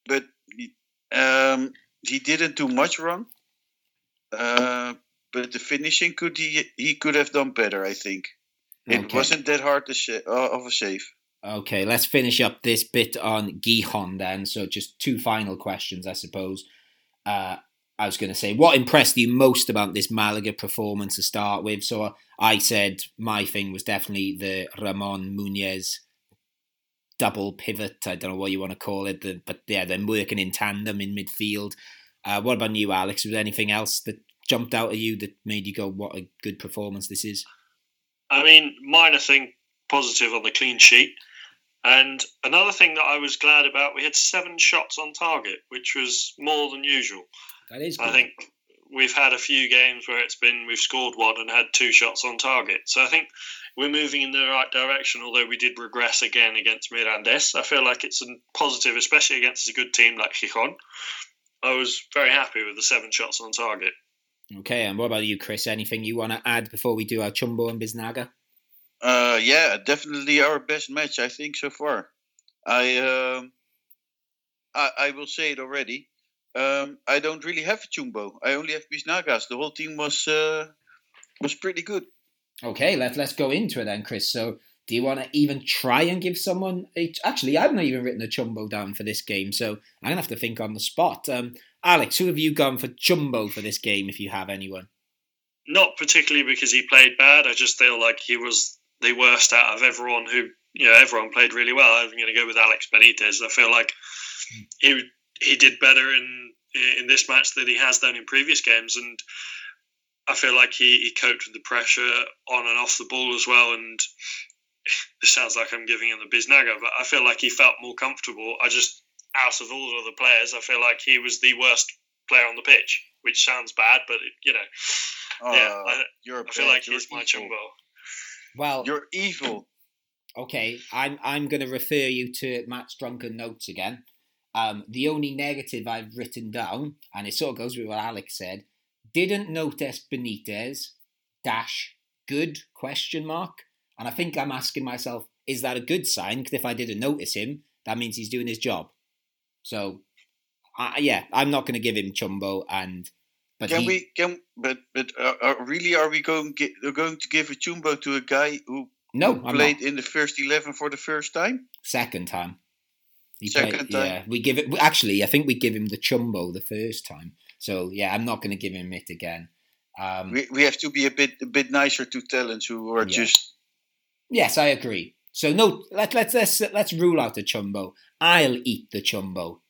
but he, um, he didn't do much wrong. Uh, but the finishing could he he could have done better. I think it Okay. wasn't that hard to sa- uh, of a save. Okay, let's finish up this bit on Gijón then. So, just two final questions, I suppose. Uh, I was going to say, what impressed you most about this Malaga performance to start with? So, I said my thing was definitely the Ramon Munez double pivot. I don't know what you want to call it, but yeah, them working in tandem in midfield. Uh, what about you, Alex? Was there anything else that jumped out at you that made you go, "What a good performance this is"? I mean, minor thing positive on the clean sheet. And another thing that I was glad about, we had seven shots on target, which was more than usual. That is. I think we've had a few games where it's been we've scored one and had two shots on target. So I think we're moving in the right direction, although we did regress again against Mirandes. I feel like it's a positive, especially against a good team like Gijon. I was very happy with the seven shots on target. Okay, and what about you, Chris? Anything you want to add before we do our Chumbo and Biznaga? Uh, yeah, definitely our best match I think so far. I um, I, I will say it already. Um, I don't really have a Chumbo. I only have Biznagas. The whole team was uh, was pretty good. Okay, let's let's go into it then, Chris. So, do you want to even try and give someone? A, actually, I've not even written a Chumbo down for this game, so I'm gonna have to think on the spot. Um, Alex, who have you gone for Chumbo for this game, if you have anyone? Not particularly because he played bad. I just feel like he was the worst out of everyone who, you know, everyone played really well. I'm going to go with Alex Benitez. I feel like he he did better in in this match than he has done in previous games, and I feel like he, he coped with the pressure on and off the ball as well. And this sounds like I'm giving him the biznaga, but I feel like he felt more comfortable. I just out of all of the other players, I feel like he was the worst player on the pitch, which sounds bad, but it, you know, Uh, yeah, I, feel bad, like you're he's my chumbo. Well, You're evil. okay, I'm I'm going to refer you to Matt's drunken notes again. Um, the only negative I've written down, and it sort of goes with what Alex said, didn't notice Benitez dash good question mark, and I think I'm asking myself, is that a good sign? Because if I didn't notice him, that means he's doing his job. So, uh, yeah, I'm not going to give him Chumbo, and but Can he, we? Can but but uh, uh, really? Are we going get, going to give a Chumbo to a guy who No, I'm played in the first eleven for the first time. Second time. He Second time? Yeah, we give it. Actually, I think we give him the chumbo the first time. So yeah, I'm not going to give him it again. Um, We, we have to be a bit a bit nicer to talents who are Yeah. just yes, I agree. So no, let let's let's let's rule out the chumbo. I'll eat the chumbo.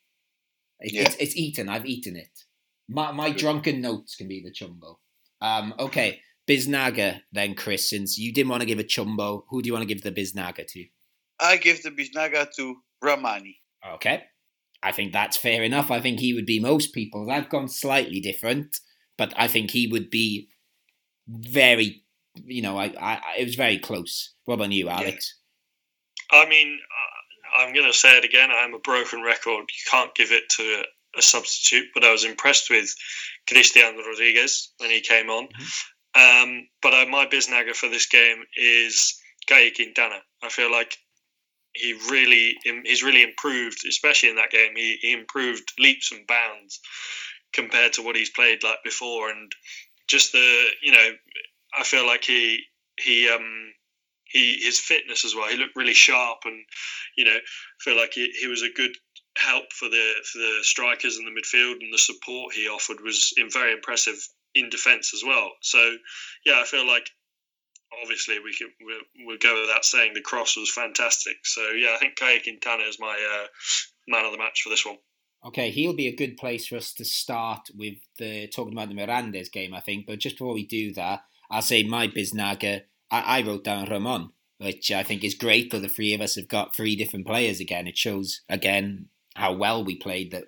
It, Yeah. It's it's eaten. I've eaten it. My my drunken notes can be the chumbo. Um, okay, Biznaga then, Chris. Since you didn't want to give a chumbo, who do you want to give the Biznaga to? I give the Biznaga to Rahmani. Okay. I think that's fair enough. I think he would be most people's. I've gone slightly different, but I think he would be very, you know, I, I, I- it was very close. What about you, Alex? I mean, I- I'm going to say it again. I'm a broken record. You can't give it to a substitute, but I was impressed with Cristian Rodriguez when he came on. Um, but uh, my biznaga for this game is Caye Quintana. I feel like he really he's really improved, especially in that game. He, he improved leaps and bounds compared to what he's played like before, and just the you know, I feel like he he um he his fitness as well. He looked really sharp, and you know, feel like he, he was a good help for the for the strikers in the midfield, and the support he offered was in very impressive in defence as well. So yeah, I feel like obviously we can we'll, we'll go without saying the cross was fantastic. So yeah, I think Caye Quintana is my uh, man of the match for this one. Okay, he'll be a good place for us to start with the talking about the Mirandes game, I think. But just before we do that, I'll say my Biznaga. I, I wrote down Ramon, which I think is great that the three of us have got three different players again. It shows again how well we played that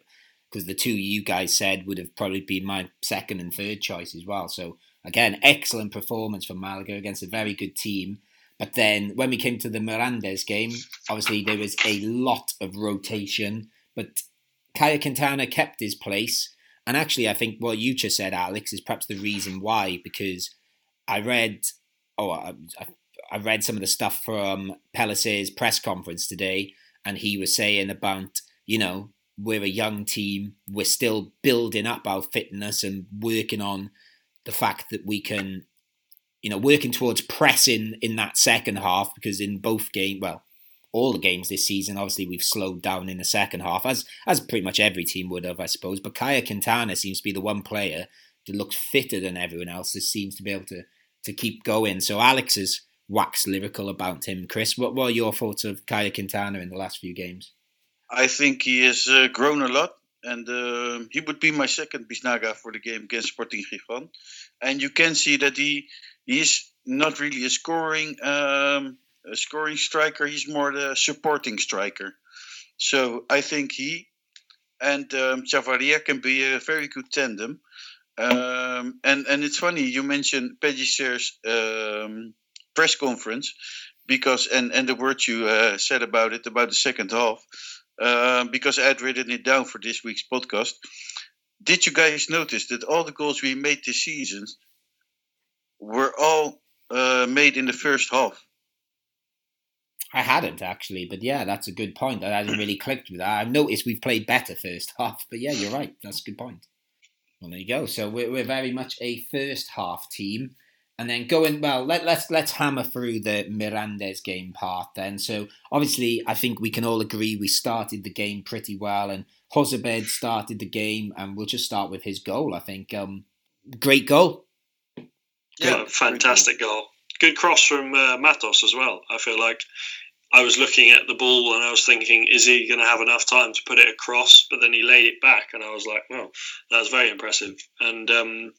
because the two you guys said would have probably been my second and third choice as well. So again, excellent performance from Malaga against a very good team. But then when we came to the Mirandes game, obviously there was a lot of rotation, but Caye Quintana kept his place. And actually, I think what you just said, Alex, is perhaps the reason why, because I read, oh, I, I- read some of the stuff from Pellicer's press conference today, and he was saying about, you know, we're a young team, we're still building up our fitness and working on the fact that we can, you know, working towards pressing in that second half, because in both games, well, all the games this season, obviously we've slowed down in the second half, as as pretty much every team would have, I suppose. But Caye Quintana seems to be the one player that looks fitter than everyone else. That seems to be able to to keep going. So Alex has waxed lyrical about him. Chris, what were your thoughts of Caye Quintana in the last few games? I think he has uh, grown a lot, and um he would be my second Biznaga for the game against Sporting Gijón. And you can see that he he is not really a scoring um, a scoring striker. He's more the supporting striker. So I think he and um, Chavarria can be a very good tandem. Um, and and it's funny you mentioned Pellicer's um, press conference because and and the words you uh, said about it about the second half um, because I had written it down for this week's podcast. Did you guys notice that all the goals we made this season were all uh, made in the first half? I hadn't actually, but yeah, that's a good point. I hadn't really clicked with that. I've noticed we've played better first half, but yeah, you're right. That's a good point. Well, there you go. So we're, we're very much a first half team, and then going well. Let, let's let's hammer through the Mirandes game part then. So obviously, I think we can all agree we started the game pretty well, and Jozabed started the game, and we'll just start with his goal. I think um, great goal. Yeah, fantastic goal. Good cross from uh, Matos as well. I feel like I was looking at the ball and I was thinking, is he going to have enough time to put it across? But then he laid it back, and I was like, well, that's very impressive. And um,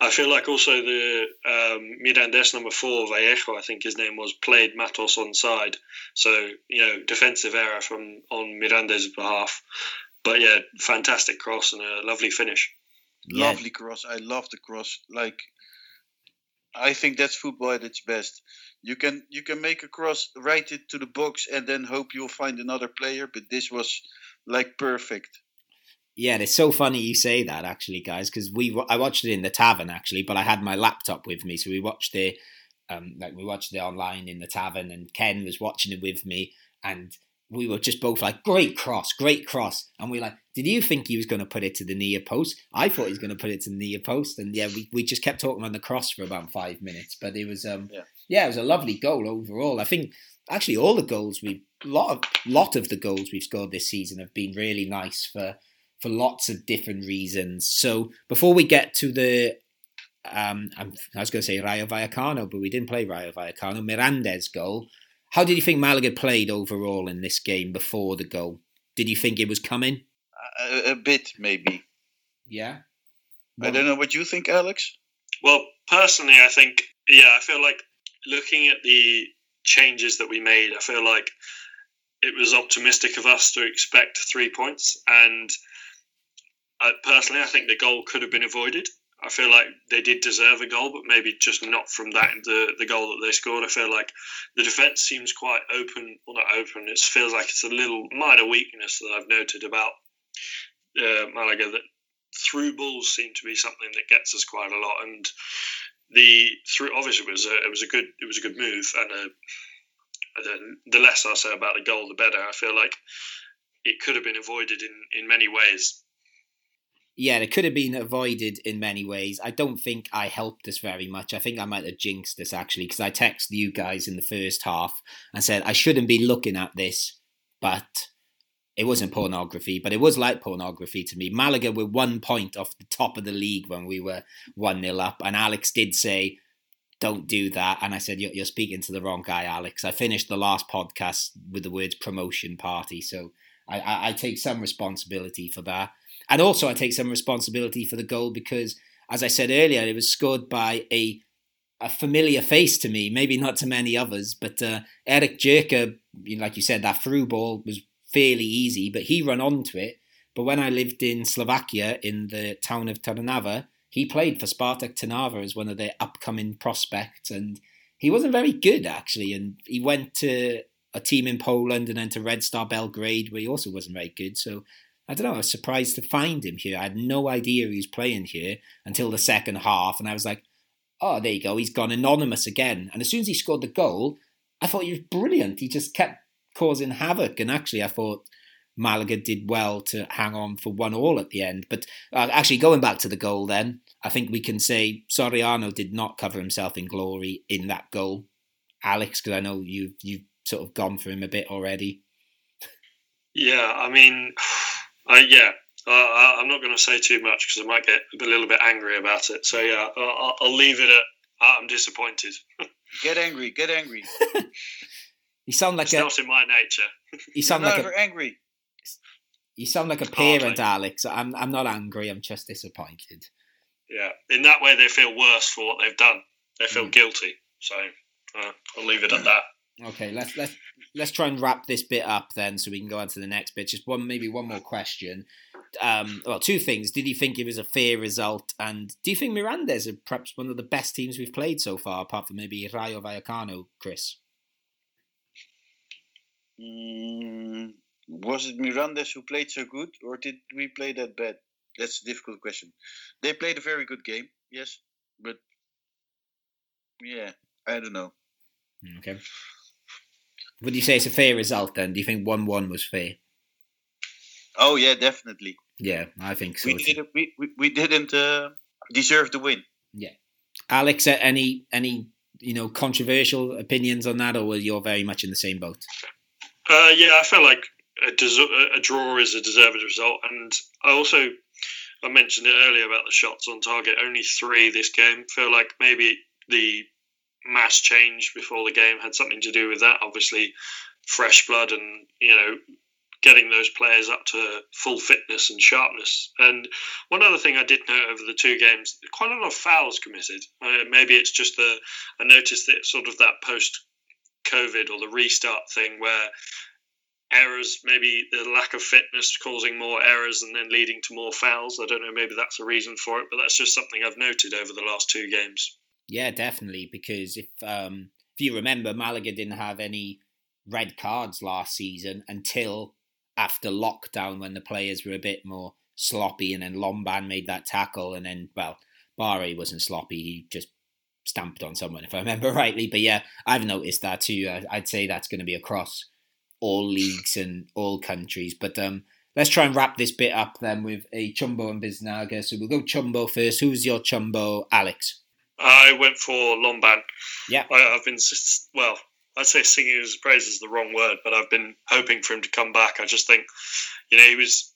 I feel like also the um, Mirandes number four, Vallejo, I think his name was, played Matos on side. So, you know, defensive error from on Mirandes' behalf. But yeah, fantastic cross and a lovely finish. Yeah. Lovely cross. I love the cross. Like I think that's football at its best. You can you can make a cross, write it to the box, and then hope you'll find another player. But this was like perfect. Yeah, it's so funny you say that actually, guys, because we I watched it in the tavern actually, but I had my laptop with me, so we watched it. Um, like we watched it online in the tavern, and Ken was watching it with me, and we were just both like, "Great cross, great cross," and we are like, "Did you think he was going to put it to the near post?" I thought he was going to put it to the near post, and yeah, we, we just kept talking on the cross for about five minutes, but it was um Yeah. Yeah, it was a lovely goal overall. I think actually all the goals we lot of lot of the goals we've scored this season have been really nice for for lots of different reasons. So before we get to the um, i was going to say Rayo Vallecano, but we didn't play Rayo Vallecano. Mirandes goal. How did you think Malaga played overall in this game before the goal? Did you think it was coming? A, a bit, maybe. Yeah. I don't know what you think, Alex. Well, personally, I think yeah, I feel like looking at the changes that we made, I feel like it was optimistic of us to expect three points, and personally, I think the goal could have been avoided. I feel like they did deserve a goal, but maybe just not from that the the goal that they scored. I feel like the defense seems quite open, well not open. It feels like it's a little minor weakness that I've noted about uh, Malaga that through balls seem to be something that gets us quite a lot, and the through obviously it was a, it was a good it was a good move, and uh, the less I say about the goal, the better. I feel like it could have been avoided in in many ways. Yeah, it could have been avoided in many ways. I don't think I helped us very much. I think I might have jinxed us actually because I texted you guys in the first half and said I shouldn't be looking at this, but it wasn't pornography, but it was like pornography to me. Malaga were one point off the top of the league when we were 1 0 up. And Alex did say, don't do that. And I said, you're, you're, speaking to the wrong guy, Alex. I finished the last podcast with the words promotion party. So I, I, I take some responsibility for that. And also, I take some responsibility for the goal because, as I said earlier, it was scored by a a familiar face to me, maybe not to many others, but uh, Erik Jirka, like you said, that through ball was fairly easy, but he ran onto it. But when I lived in Slovakia in the town of Trnava, he played for Spartak Trnava as one of their upcoming prospects, and he wasn't very good actually. And he went to a team in Poland and then to Red Star Belgrade, where he also wasn't very good. So I don't know. I was surprised to find him here. I had no idea he was playing here until the second half, and I was like, "Oh, there you go. He's gone anonymous again." And as soon as he scored the goal, I thought he was brilliant. He just kept causing havoc. And actually, I thought Malaga did well to hang on for one all at the end. But uh, actually, going back to the goal, then I think we can say Soriano did not cover himself in glory in that goal. Alex, because I know you've you've sort of gone for him a bit already. Yeah, I mean, uh, yeah, uh, I'm not going to say too much because I might get a little bit angry about it. So yeah, I'll, I'll leave it at I'm disappointed. get angry, get angry. You sound like it's a, not in my nature. You sound I'm like never a, angry. You sound like a parent, Alex. I'm I'm not angry. I'm just disappointed. Yeah, in that way, they feel worse for what they've done. They feel mm. guilty. So uh, I'll leave it at that. Okay, let's let's let's try and wrap this bit up then, so we can go on to the next bit. Just one, maybe one more question. Um, well, two things. Did you think it was a fair result, and do you think Mirandes are perhaps one of the best teams we've played so far, apart from maybe Rayo Vallecano, Chris? Mm, was it Mirandes who played so good, or did we play that bad? That's a difficult question. They played a very good game, yes, but yeah, I don't know. Hmm, okay. Would you say it's a fair result then? Do you think one-one was fair? Oh yeah, definitely. Yeah, I think so. We didn't. We, we, we didn't uh, deserve the win. Yeah, Alex, any any you know controversial opinions on that, or you're very much in the same boat? Uh, yeah, I felt like a, des- a, draw is a deserved result, and I also I mentioned it earlier about the shots on target. Only three this game. Feel like maybe the mass change before the game had something to do with that. Obviously, fresh blood and you know getting those players up to full fitness and sharpness. And one other thing I did note over the two games, quite a lot of fouls committed. Uh, maybe it's just the I noticed that sort of that post COVID or the restart thing where errors, maybe the lack of fitness causing more errors and then leading to more fouls. I don't know, maybe that's a reason for it, but that's just something I've noted over the last two games. Yeah, definitely. Because if um, if you remember, Malaga didn't have any red cards last season until after lockdown when the players were a bit more sloppy, and then Lomban made that tackle, and then well, Barre wasn't sloppy; he just stamped on someone, if I remember rightly. But yeah, I've noticed that too. I'd say that's going to be across all leagues and all countries. But um, let's try and wrap this bit up then with a Chumbo and Biznaga. So we'll go Chumbo first. Who's your Chumbo, Alex? I went for Lomban. Yeah. I, have been, well, I'd say singing his praise is the wrong word, but I've been hoping for him to come back. I just think, you know, he was,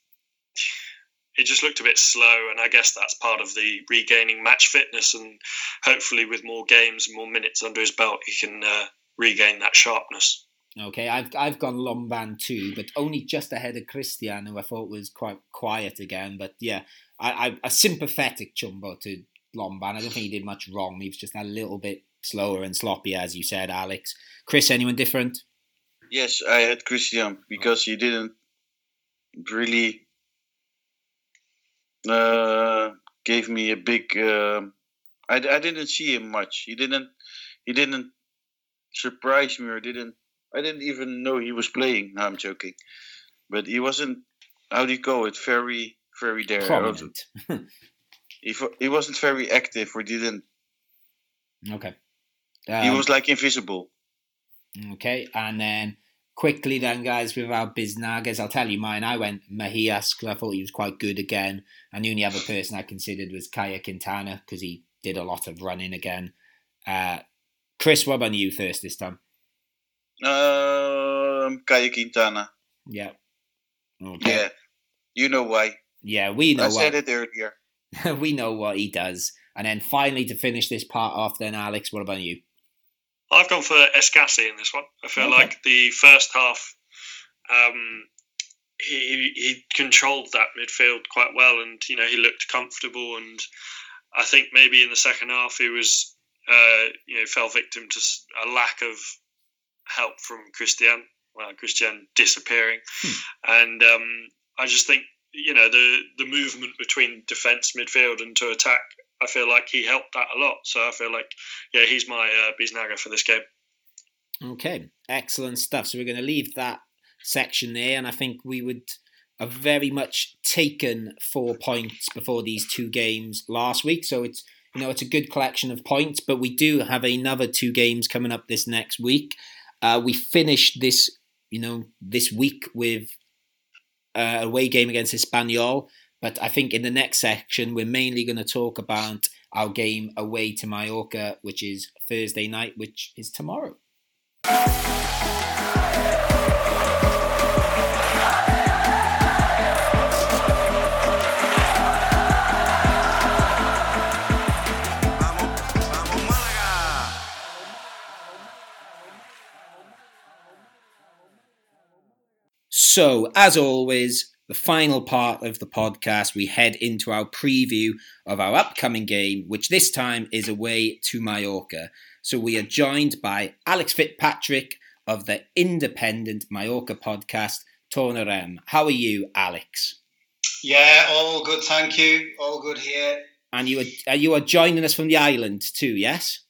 he just looked a bit slow, and I guess that's part of the regaining match fitness. And hopefully, with more games and more minutes under his belt, he can uh, regain that sharpness. Okay, I've I've gone Lomban too, but only just ahead of Christian, who I thought was quite quiet again. But yeah, I, I a sympathetic Chumbo to Lomban. I don't think he did much wrong. He was just a little bit slower and sloppy, as you said, Alex. Chris, anyone different? Yes, I had Christian because he didn't really uh, gave me a big. Uh, I, I didn't see him much. He didn't. He didn't surprise me or didn't. I didn't even know he was playing. No, I'm joking, but he wasn't. How do you call it? Very, very there. Prominent. he he wasn't very active or didn't. Okay. Um, he was like invisible. Okay, and then quickly then, guys, with our Biznagas, I'll tell you mine. I went Mejias because I thought he was quite good again. And the only other person I considered was Caye Quintana because he did a lot of running again. Uh, Chris, what about you first this time? Um, Caye Quintana. Yeah. Okay. Yeah. You know why. Yeah, we know I why. said it earlier. we know what he does. And then finally, to finish this part off, then Alex, what about you? I've gone for Escassi in this one. I feel okay. like the first half, um, he he controlled that midfield quite well, and you know he looked comfortable. And I think maybe in the second half he was, uh, you know, fell victim to a lack of help from Christian. Well, Christian disappearing, hmm. and um, I just think you know the the movement between defence, midfield, and to attack I feel like he helped that a lot. So I feel like, yeah, he's my uh, Biznaga for this game. Okay, excellent stuff. So we're going to leave that section there, and I think we would have very much taken four points before these two games last week. So it's you know it's a good collection of points, but we do have another two games coming up this next week. Uh, we finished this you know this week with uh, away game against Espanyol. But I think in the next section, we're mainly going to talk about our game away to Mallorca, which is Thursday night, which is tomorrow. So, as always, the final part of the podcast, we head into our preview of our upcoming game, which this time is away to Mallorca. So we are joined by Alex Fitzpatrick of the independent Mallorca podcast, Tornerem. How are you, Alex? Yeah, all good, thank you. All good here. And you are, you are joining us from the island too, yes?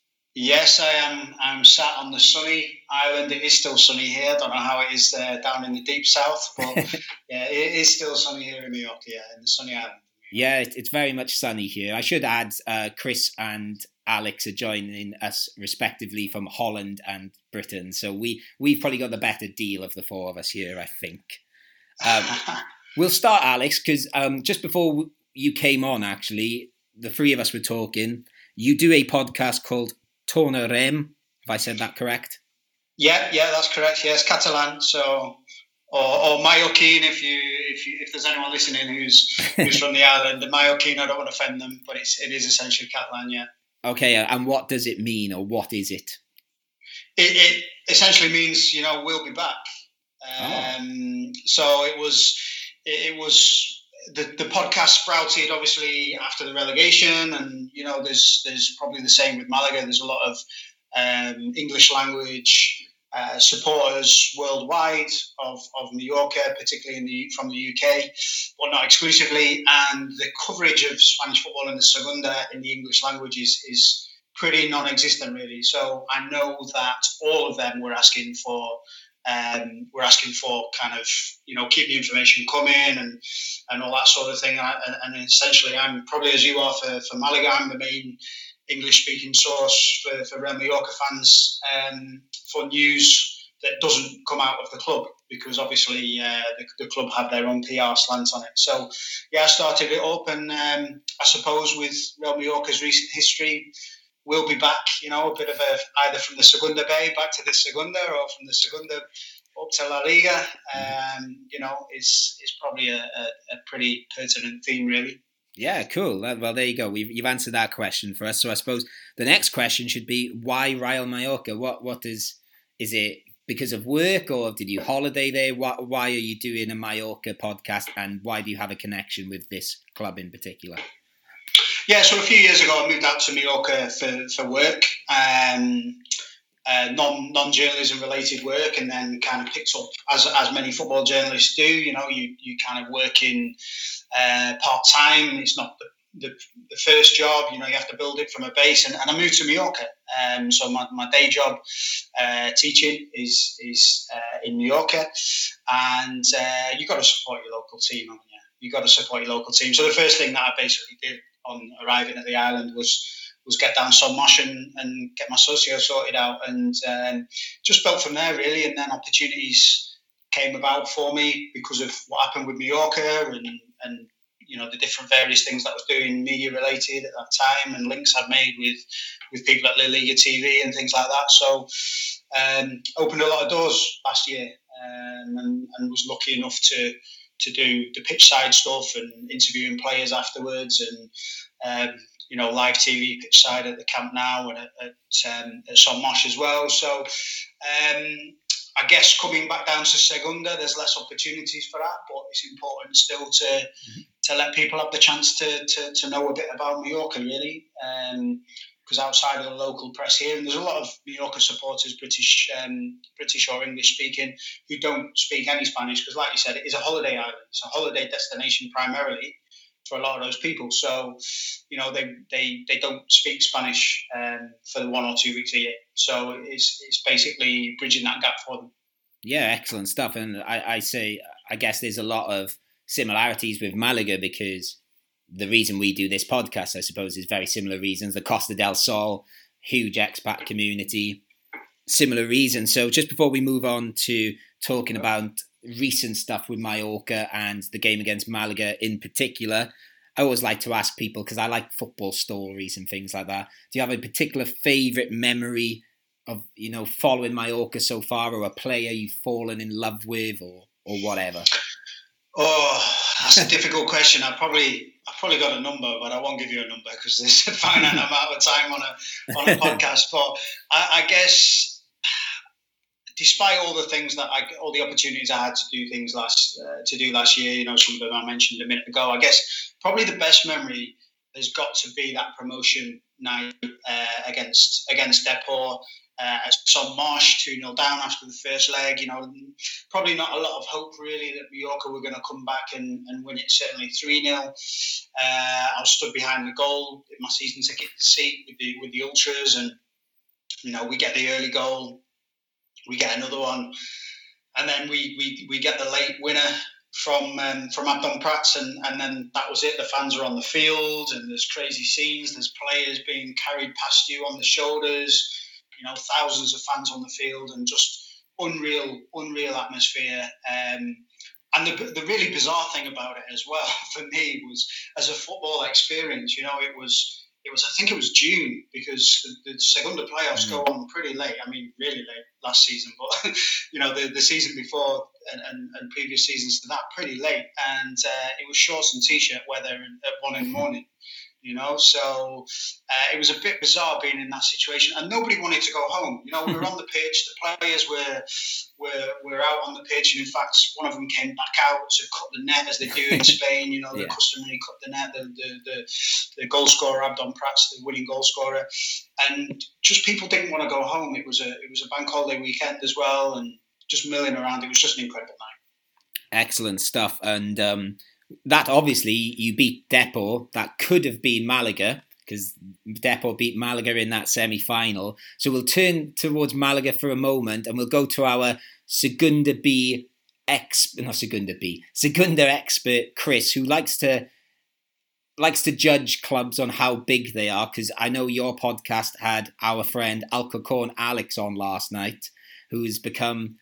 Yes, I am. I'm sat on the sunny island. It is still sunny here. I don't know how it is there down in the deep south, but yeah, it is still sunny here in New York. Yeah, in the sunny island. Yeah, it's very much sunny here. I should add, uh, Chris and Alex are joining us respectively from Holland and Britain. So we we've probably got the better deal of the four of us here, I think. Um, we'll start, Alex, because um, just before you came on, actually, the three of us were talking. You do a podcast called Tornerem. Have I said that correct? Yeah, yeah, that's correct. Yes, Catalan. So, or, or Mallorquin, if you if you, if there's anyone listening who's who's from the island, the Mallorquin. I don't want to offend them, but it's it is essentially Catalan. Yeah. Okay, and what does it mean, or what is it? It, it essentially means you know we'll be back. Oh. Um, oh. So it was it, it was the, the podcast sprouted obviously after the relegation, and you know there's there's probably the same with Malaga. There's a lot of um, English language uh, supporters worldwide of, of Mallorca, particularly in the from the UK, but not exclusively. And the coverage of Spanish football in the Segunda in the English language is, is pretty non-existent, really. So I know that all of them were asking for um, we're asking for kind of you know keep the information coming and and all that sort of thing. And, and essentially, I'm probably as you are for, for Malaga. I'm the main English speaking source for, for Real Mallorca fans um, for news that doesn't come out of the club because obviously uh, the, the, club have their own PR slant on it. So yeah, I started it up, and um, I suppose with Real Mallorca's recent history will be back. You know, a bit of a either from the Segunda B back to the Segunda, or from the Segunda up to La Liga. Um, you know, is is probably a, a, a, pretty pertinent theme, really. Yeah, cool. Well, there you go. We've, you've answered that question for us. So I suppose the next question should be why Real Mallorca? What what is is it because of work or did you holiday there? Why, why are you doing a Mallorca podcast and why do you have a connection with this club in particular? Yeah, so a few years ago, I moved out to Mallorca for, for work, um, uh, non non journalism related work, and then kind of picked up as, as many football journalists do. You know, you you kind of work in uh, part time. It's not the, the, the, first job. You know, you have to build it from a base. And, and I moved to Mallorca, um, so my, my day job uh, teaching is is uh, in Mallorca, and uh, you got to support your local team, haven't you? You got to support your local team. So the first thing that I basically did on arriving at the island was was get down Son Moix and, and get my socio sorted out. And um, just built from there really. And then opportunities came about for me because of what happened with Mallorca and, and you know the different various things that I was doing media related at that time and links I'd made with with people at La Liga TV and things like that. So um, opened a lot of doors last year um, and, and was lucky enough to to do the pitch side stuff and interviewing players afterwards and um, you know live TV pitch side at the Camp Nou and at, at, um, at Son Moix as well. So um, I guess coming back down to Segunda, there's less opportunities for that, but it's important still to mm-hmm. to let people have the chance to, to, to know a bit about Mallorca really. Um, because outside of the local press here, and there's a lot of Mallorca supporters, British, um, British or English speaking, who don't speak any Spanish. Because, like you said, it is a holiday island. It's a holiday destination primarily for a lot of those people. So, you know, they they, they don't speak Spanish um, for the one or two weeks a year. So it's it's basically bridging that gap for them. Yeah, excellent stuff. And I, I say, I guess there's a lot of similarities with Malaga because the reason we do this podcast, I suppose, is very similar reasons. The Costa del Sol, huge expat community, similar reasons. So just before we move on to talking about recent stuff with Mallorca and the game against Malaga in particular, I always like to ask people because I like football stories and things like that. Do you have a particular favourite memory of you know following Mallorca so far, or a player you've fallen in love with, or or whatever? Oh, that's a difficult question. I probably I probably got a number, but I won't give you a number because there's a finite amount of time on a on a podcast. But I, I, guess, despite all the things that I, all the opportunities I had to do things last uh, to do last year, you know, some of them I mentioned a minute ago. I guess probably the best memory has got to be that promotion night uh, against against Depor uh, Son Moix 2 0 down after the first leg. You know, probably not a lot of hope really that Mallorca were going to come back and, and win it, certainly 3 0. Uh, I stood behind the goal in my season ticket seat with the, with the Ultras, and, you know, we get the early goal, we get another one, and then we, we, we get the late winner from um, from Abdon Prats, and, and then that was it. The fans are on the field, and there's crazy scenes. There's players being carried past you on the shoulders you know, thousands of fans on the field and just unreal, unreal atmosphere. Um, and the, the really bizarre thing about it as well for me was as a football experience, you know, it was it was I think it was June because the, the Segunda playoffs mm. go on pretty late. I mean, really late last season, but you know the, the season before and, and, and previous seasons to that pretty late, and uh, it was shorts and t-shirt weather at one in the morning you know. So uh, it was a bit bizarre being in that situation, and nobody wanted to go home. You know, we were on the pitch, the players were were were out on the pitch, and in fact, one of them came back out to cut the net as they do in Spain. You know, the yeah. customary cut the net, the the, the, the goal scorer Abdon Prats, the winning goal scorer, and just people didn't want to go home. It was a it was a bank holiday weekend as well, and just milling around. It was just an incredible night. Excellent stuff, and. Um, that obviously you beat Depor. That could have been Malaga because Depor beat Malaga in that semi final. So we'll turn towards Malaga for a moment and we'll go to our Segunda B ex not Segunda B Segunda expert Chris who likes to likes to judge clubs on how big they are because I know your podcast had our friend Alcorcon Alex on last night who's become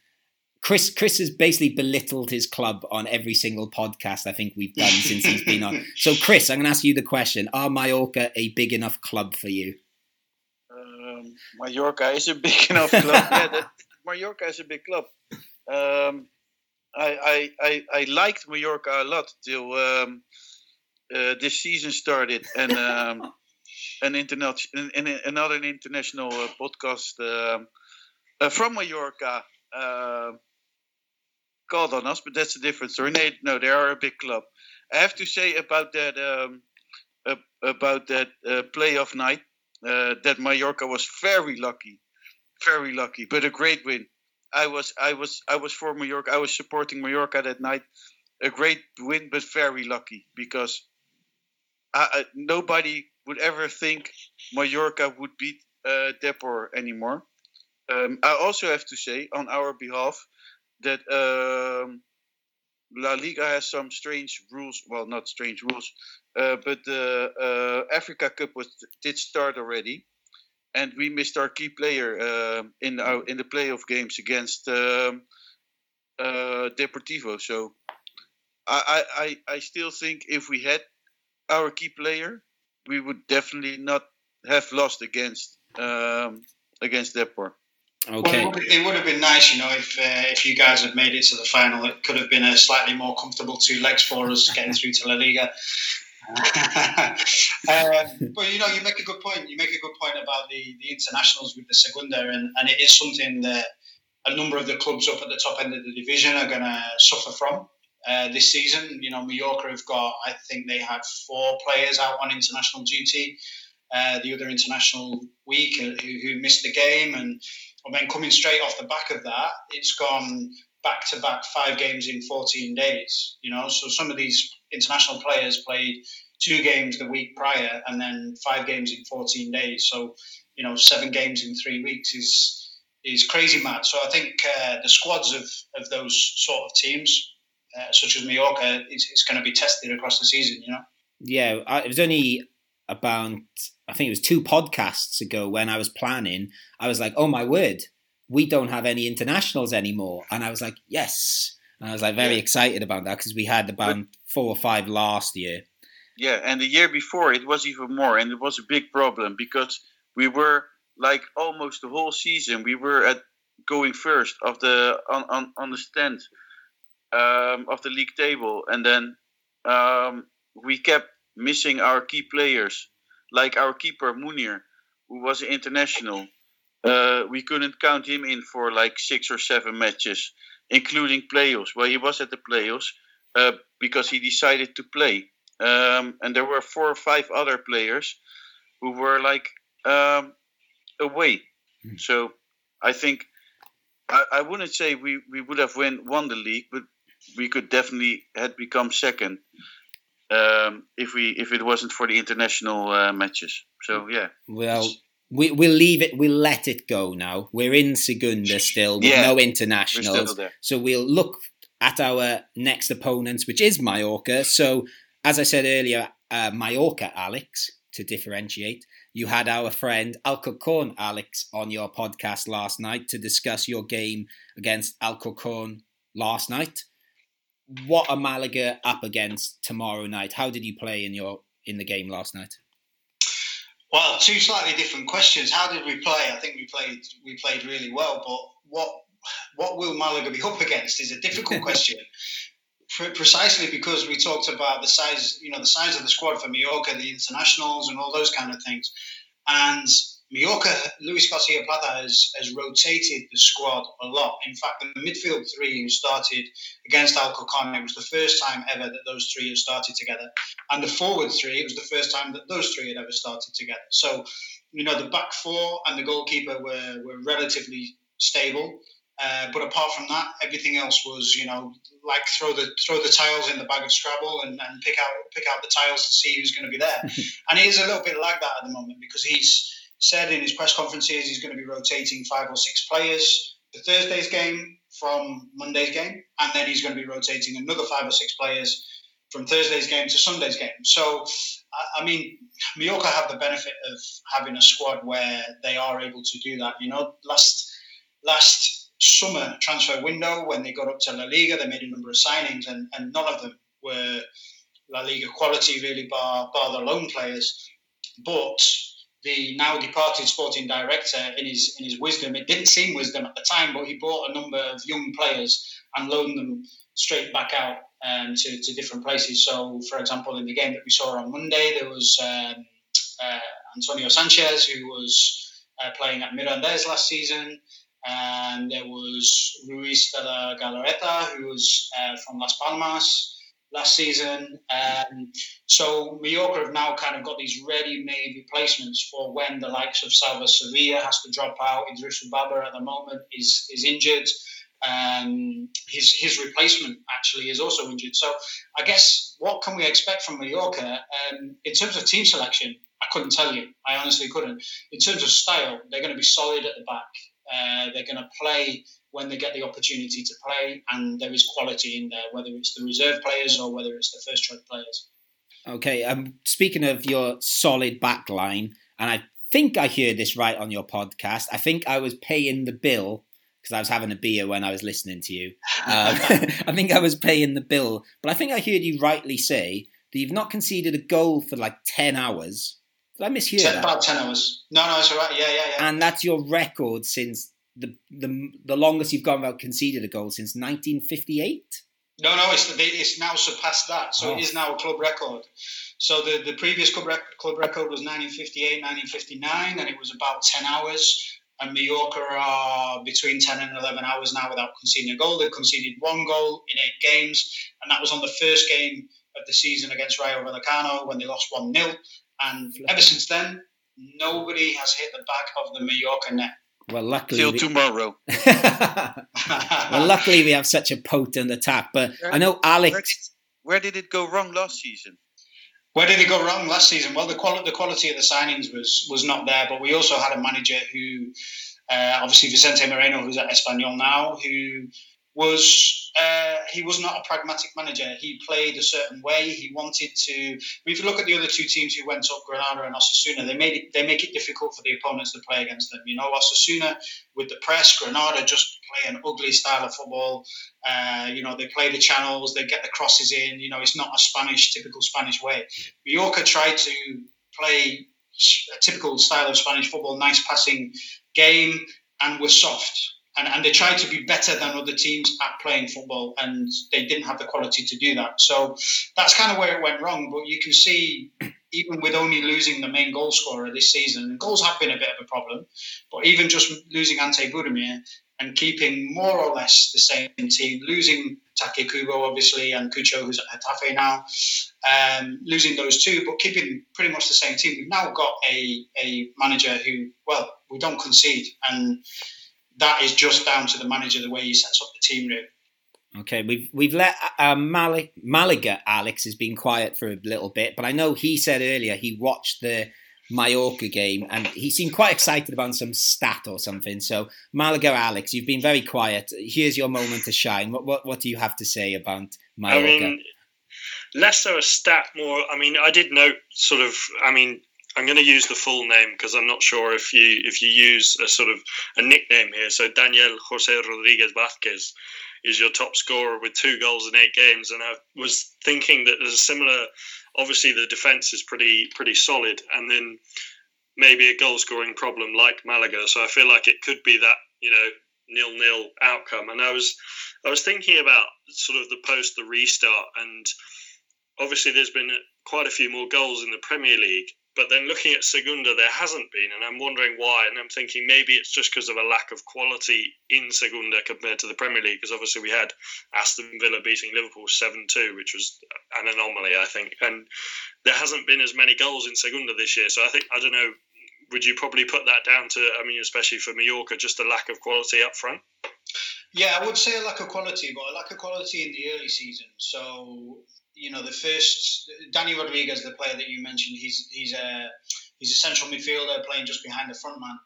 Chris Chris has basically belittled his club on every single podcast I think we've done since he's been on. So Chris, I'm going to ask you the question: Are Mallorca a big enough club for you? Mallorca is a big enough club. yeah, that, Mallorca is a big club. Um, I, I, I, I liked Mallorca a lot till um, uh, this season started, and um, an internet, in, in, another international uh, podcast um, uh, from Mallorca uh, called on us, but that's a different story. No, they are a big club. I have to say about that um, about that uh, playoff night uh, that Mallorca was very lucky, very lucky, but a great win. I was I was I was for Mallorca. I was supporting Mallorca that night. A great win, but very lucky because I, I, nobody would ever think Mallorca would beat uh, Depor anymore. Um, I also have to say on our behalf that um, La Liga has some strange rules. Well, not strange rules, uh, but the uh, Africa Cup was did start already, and we missed our key player uh, in our in the playoff games against um, uh, Deportivo. So I, I I still think if we had our key player, we would definitely not have lost against um, against Depor. Okay. Well, it, would, have been nice, you know, if uh, if you guys had made it to the final. It could have been a slightly more comfortable two legs for us getting through to La Liga. uh, but you know, you make a good point. You make a good point about the, the internationals with the Segunda, and, and it is something that a number of the clubs up at the top end of the division are going to suffer from uh, this season. You know, Mallorca have got, I think they had four players out on international duty uh, the other international week uh, who, who missed the game, and and then coming straight off the back of that, it's gone back to back five games in 14 days. You know, so some of these international players played two games the week prior and then five games in 14 days. So, you know, seven games in three weeks is is crazy mad. So I think uh, the squads of, of those sort of teams, uh, such as Mallorca, is, is going to be tested across the season, you know? Yeah, it was only about I think it was two podcasts ago when I was planning, I was like, oh my word, we don't have any internationals anymore. And I was like, yes. And I was like very yeah. excited about that because we had about but, four or five last year. Yeah, and the year before it was even more, and it was a big problem because we were like almost the whole season we were at going first of the on on, on the stand um, of the league table, and then um, we kept missing our key players, like our keeper Munir, who was an international. Uh, we couldn't count him in for like six or seven matches, including playoffs. Well, he was at the playoffs uh, because he decided to play. Um, and there were four or five other players who were like um, away. Mm. So I think I, I wouldn't say we, we would have win, won the league, but we could definitely had become second um, if we if it wasn't for the international uh, matches. So yeah. Well, we we'll leave it. We'll let it go now. We're in Segunda still with yeah, no internationals, so we'll look at our next opponents, which is Mallorca. So as I said earlier, uh, Mallorca, Alex, to differentiate. You had our friend Alcorcon, Alex, on your podcast last night to discuss your game against Alcorcon last night what are Malaga up against tomorrow night? How did you play in your in the game last night? Well, two slightly different questions. How did we play? I think we played we played really well, but what what will Malaga be up against is a difficult question. Precisely because we talked about the size, you know, the size of the squad for Mallorca, the internationals, and all those kind of things, and Mallorca, Luis Garcia Plaza has, has rotated the squad a lot. In fact, the midfield three who started against Alcorcon, it was the first time ever that those three have started together. And the forward three, it was the first time that those three had ever started together. So, you know, the back four and the goalkeeper were, were relatively stable. Uh, but apart from that, everything else was, you know, like throw the throw the tiles in the bag of Scrabble and, and pick out pick out the tiles to see who's going to be there. and it is a little bit like that at the moment because he's said in his press conferences he's going to be rotating five or six players for Thursday's game from Monday's game, and then he's going to be rotating another five or six players from Thursday's game to Sunday's game. So, I mean, Mallorca have the benefit of having a squad where they are able to do that. You know, last last summer transfer window when they got up to La Liga, they made a number of signings, and, and none of them were La Liga quality, really, bar bar the loan players. But the now departed sporting director, in his in his wisdom, it didn't seem wisdom at the time, but he bought a number of young players and loaned them straight back out um, to, to different places. So, for example, in the game that we saw on Monday, there was um, uh, Antonio Sanchez, who was uh, playing at Mirandés last season. And there was Ruiz de la Galarreta, who was uh, from Las Palmas last season. Um, so Mallorca have now kind of got these ready-made replacements for when the likes of Salva Sevilla has to drop out. Idris Baba at the moment is is injured. Um, his his replacement actually is also injured. So I guess what can we expect from Mallorca um, in terms of team selection? I couldn't tell you. I honestly couldn't. In terms of style, they're going to be solid at the back. Uh, they're going to play when they get the opportunity to play, and there is quality in there, whether it's the reserve players or whether it's the first choice players. Okay, um, speaking of your solid back line, and I think I heard this right on your podcast. I think I was paying the bill because I was having a beer when I was listening to you. Um, I think I was paying the bill, but I think I heard you rightly say that you've not conceded a goal for like 10 hours. Did I mishear ten, that? About 10 hours. No, no, it's all right. Yeah, yeah, yeah. And that's your record since the, the, the longest you've gone without conceded a goal since 1958? No, no, it's, it's now surpassed that. So oh. it is now a club record. So the, the previous club, rec- club record was 1958, 1959, and it was about 10 hours and Mallorca are between 10 and 11 hours now without conceding a goal. They've conceded one goal in eight games, and that was on the first game of the season against Rayo Vallecano when they lost 1 0. And ever since then, nobody has hit the back of the Mallorca net. Well, luckily, till we... tomorrow. well, luckily we have such a potent attack. But where, I know Alex. Where did, where did it go wrong last season? Where did it go wrong last season? Well, the quality the quality of the signings was was not there, but we also had a manager who, uh, obviously Vicente Moreno, who's at Espanyol now, who was uh, he was not a pragmatic manager. He played a certain way. He wanted to. If you look at the other two teams who went up, Granada and Osasuna, they made it. They make it difficult for the opponents to play against them. You know, Osasuna with the press, Granada just play an ugly style of football. Uh, you know, they play the channels, they get the crosses in. You know, it's not a Spanish typical Spanish way. Mallorca tried to play a typical style of Spanish football, nice passing game, and were soft and, and they tried to be better than other teams at playing football, and they didn't have the quality to do that. So that's kind of where it went wrong. But you can see, even with only losing the main goal scorer this season, goals have been a bit of a problem. But even just losing Ante Budimir and keeping more or less the same team, losing Take Kubo, obviously, and Cucho, who's at Getafe now, um, losing those two, but keeping pretty much the same team. We've now got a, a manager who, well, we don't concede. And that is just down to the manager, the way he sets up the team, really. Okay, we've we've let uh, Mal- Malaga Alex has been quiet for a little bit, but I know he said earlier he watched the Mallorca game and he seemed quite excited about some stat or something. So Malaga Alex, you've been very quiet. Here's your moment to shine. What what what do you have to say about Mallorca? I mean, less so a stat, more. I mean, I did note sort of. I mean, I'm going to use the full name because I'm not sure if you if you use a sort of a nickname here. So Daniel Jose Rodriguez Vazquez is your top scorer with two goals in eight games, and I was thinking that there's a similar. Obviously, the defense is pretty pretty solid, and then maybe a goal scoring problem like Malaga. So I feel like it could be that you know nil nil outcome. And I was I was thinking about sort of the post the restart, and obviously there's been quite a few more goals in the Premier League. But then looking at Segunda, there hasn't been, and I'm wondering why. And I'm thinking maybe it's just because of a lack of quality in Segunda compared to the Premier League. Because obviously we had Aston Villa beating Liverpool 7 2, which was an anomaly, I think. And there hasn't been as many goals in Segunda this year. So I think, I don't know, would you probably put that down to, I mean, especially for Mallorca, just a lack of quality up front? Yeah, I would say a lack of quality, but a lack of quality in the early season. So you know, the first Danny Rodriguez, the player that you mentioned, he's he's a he's a central midfielder playing just behind the front man.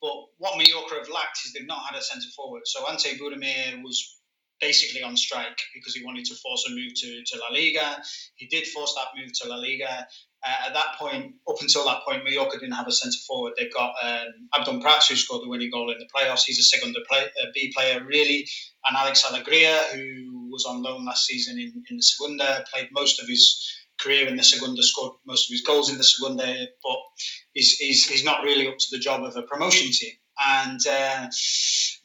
But what Mallorca have lacked is they've not had a centre forward. So Ante Budimir was basically on strike because he wanted to force a move to, to La Liga. He did force that move to La Liga. Uh, at that point, up until that point, Mallorca didn't have a centre forward. They've got um, Abdon Prats, who scored the winning goal in the playoffs. He's a second play, uh, B player, really. And Alex Alegria, who was on loan last season in, in the Segunda, played most of his career in the Segunda, scored most of his goals in the Segunda. But he's, is, is not really up to the job of a promotion team. And uh,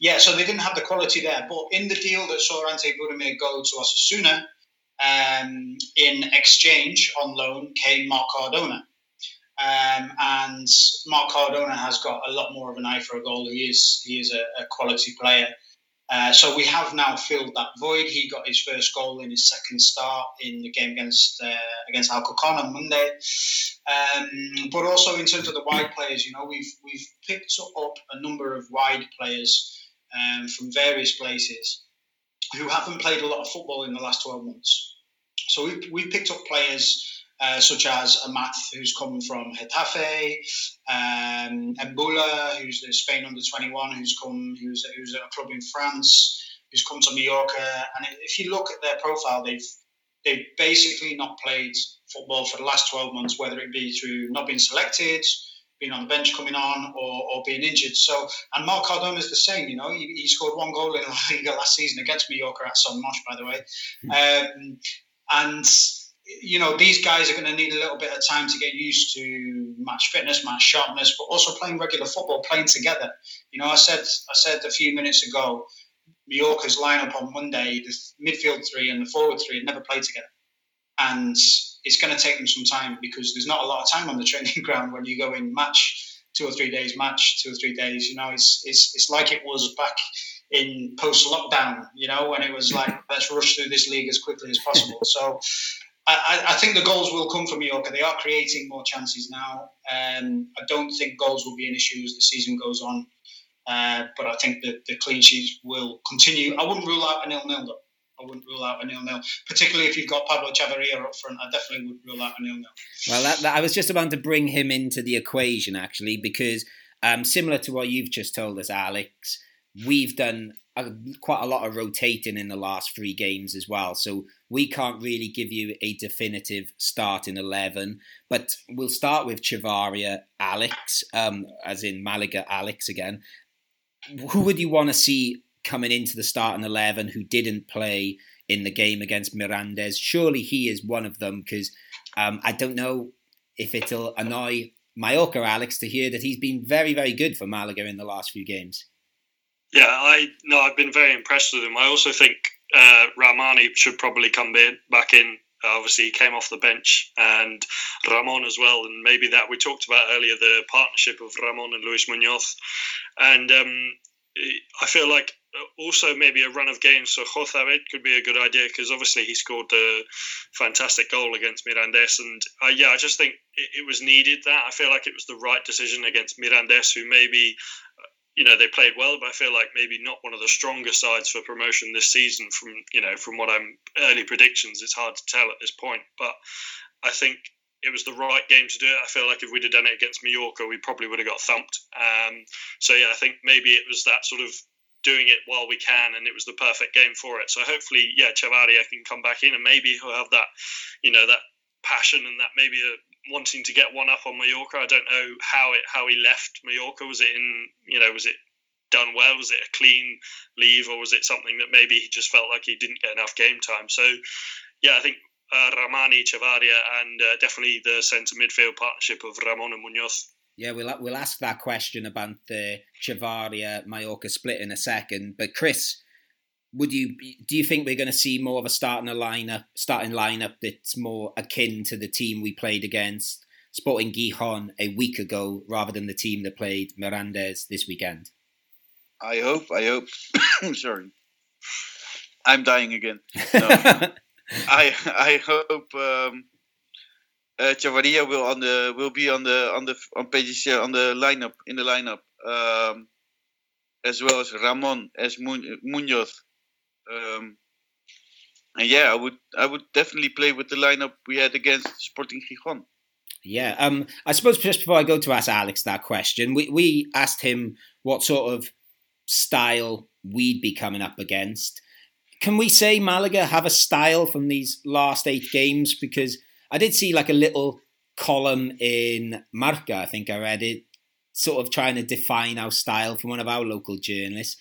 yeah, so they didn't have the quality there. But in the deal that saw Ante Budimir go to Osasuna, um, in exchange on loan came Marc Cardona. Um, and Marc Cardona has got a lot more of an eye for a goal. He is he is a, a quality player. Uh, so we have now filled that void. He got his first goal in his second start in the game against uh, against Alcorcon on Monday. Um, but also in terms of the wide players, you know, we've we've picked up a number of wide players um, from various places who haven't played a lot of football in the last 12 months. So we've, we picked up players uh, such as Amath, who's come from Getafe, um, Mboula, who's the Spain under 21, who's come, who's, who's at a club in France, who's come to Mallorca. And if you look at their profile, they've they've basically not played football for the last 12 months, whether it be through not being selected, being on the bench coming on, or, or being injured. So, and Marc Cardona is the same. You know, he, he scored one goal in La Liga last season against Mallorca at Son Moix, by the way. Um, and you know, these guys are going to need a little bit of time to get used to match fitness, match sharpness, but also playing regular football, playing together. You know, I said I said a few minutes ago, Mallorca's lineup on Monday, the midfield three and the forward three had never played together, and it's going to take them some time because there's not a lot of time on the training ground when you go in match two or three days, match two or three days. You know, it's it's it's like it was back in post lockdown. You know, when it was like let's rush through this league as quickly as possible. So I, I, think the goals will come from Mallorca. They are creating more chances now. Um, I don't think goals will be an issue as the season goes on. Uh, but I think that the clean sheets will continue. I wouldn't rule out a nil-nil though. I wouldn't rule out a nil-nil, particularly if you've got Pablo Chavarria up front. I definitely would rule out a nil-nil. Well, that, that, I was just about to bring him into the equation actually, because um, similar to what you've just told us, Alex, we've done a, quite a lot of rotating in the last three games as well. So we can't really give you a definitive starting 11, but we'll start with Chavarria Alex, um, as in Malaga Alex again. Who would you want to see coming into the starting 11 who didn't play in the game against Mirandes? Surely he is one of them because um, I don't know if it'll annoy Mallorca Alex to hear that he's been very, very good for Malaga in the last few games. Yeah, I no, I've been very impressed with him. I also think uh, Rahmani should probably come back in. Obviously, he came off the bench, and Ramon as well. And maybe that we talked about earlier the partnership of Ramon and Luis Munoz. And um, I feel like also maybe a run of games for Jozabed could be a good idea because obviously he scored the fantastic goal against Mirandes. And uh, yeah, I just think it, it was needed that. I feel like it was the right decision against Mirandes, who maybe you know they played well, but I feel like maybe not one of the stronger sides for promotion this season. From you know from what I'm early predictions, it's hard to tell at this point. But I think it was the right game to do it. I feel like if we'd have done it against Mallorca, we probably would have got thumped. Um, so yeah, I think maybe it was that sort of doing it while we can, and it was the perfect game for it. So hopefully, yeah, Chavarria can come back in, and maybe he'll have that, you know, that passion and that maybe a wanting to get one up on Mallorca. I don't know how it how he left Mallorca. Was it in you know was it done well? Was it a clean leave or was it something that maybe he just felt like he didn't get enough game time? So yeah, I think uh, Rahmani, Chavarria, and uh, definitely the centre midfield partnership of Ramon and Munoz. Yeah, we'll we'll ask that question about the Chavarria Mallorca split in a second. But Chris, would you do you think we're going to see more of a starting a lineup starting lineup that's more akin to the team we played against Sporting Gijon a week ago rather than the team that played Mirandes this weekend? I hope. I hope. Sorry, I'm dying again. No. I I hope um, uh, Chavarria will on the will be on the on the on pages on the lineup in the lineup. Um, as well as Ramon, as Munoz, um, and yeah, I would I would definitely play with the lineup we had against Sporting Gijon. Yeah, um, I suppose just before I go to ask Alex that question, we we asked him what sort of style we'd be coming up against. Can we say Malaga have a style from these last eight games? Because I did see like a little column in Marca, I think I read it, sort of trying to define our style from one of our local journalists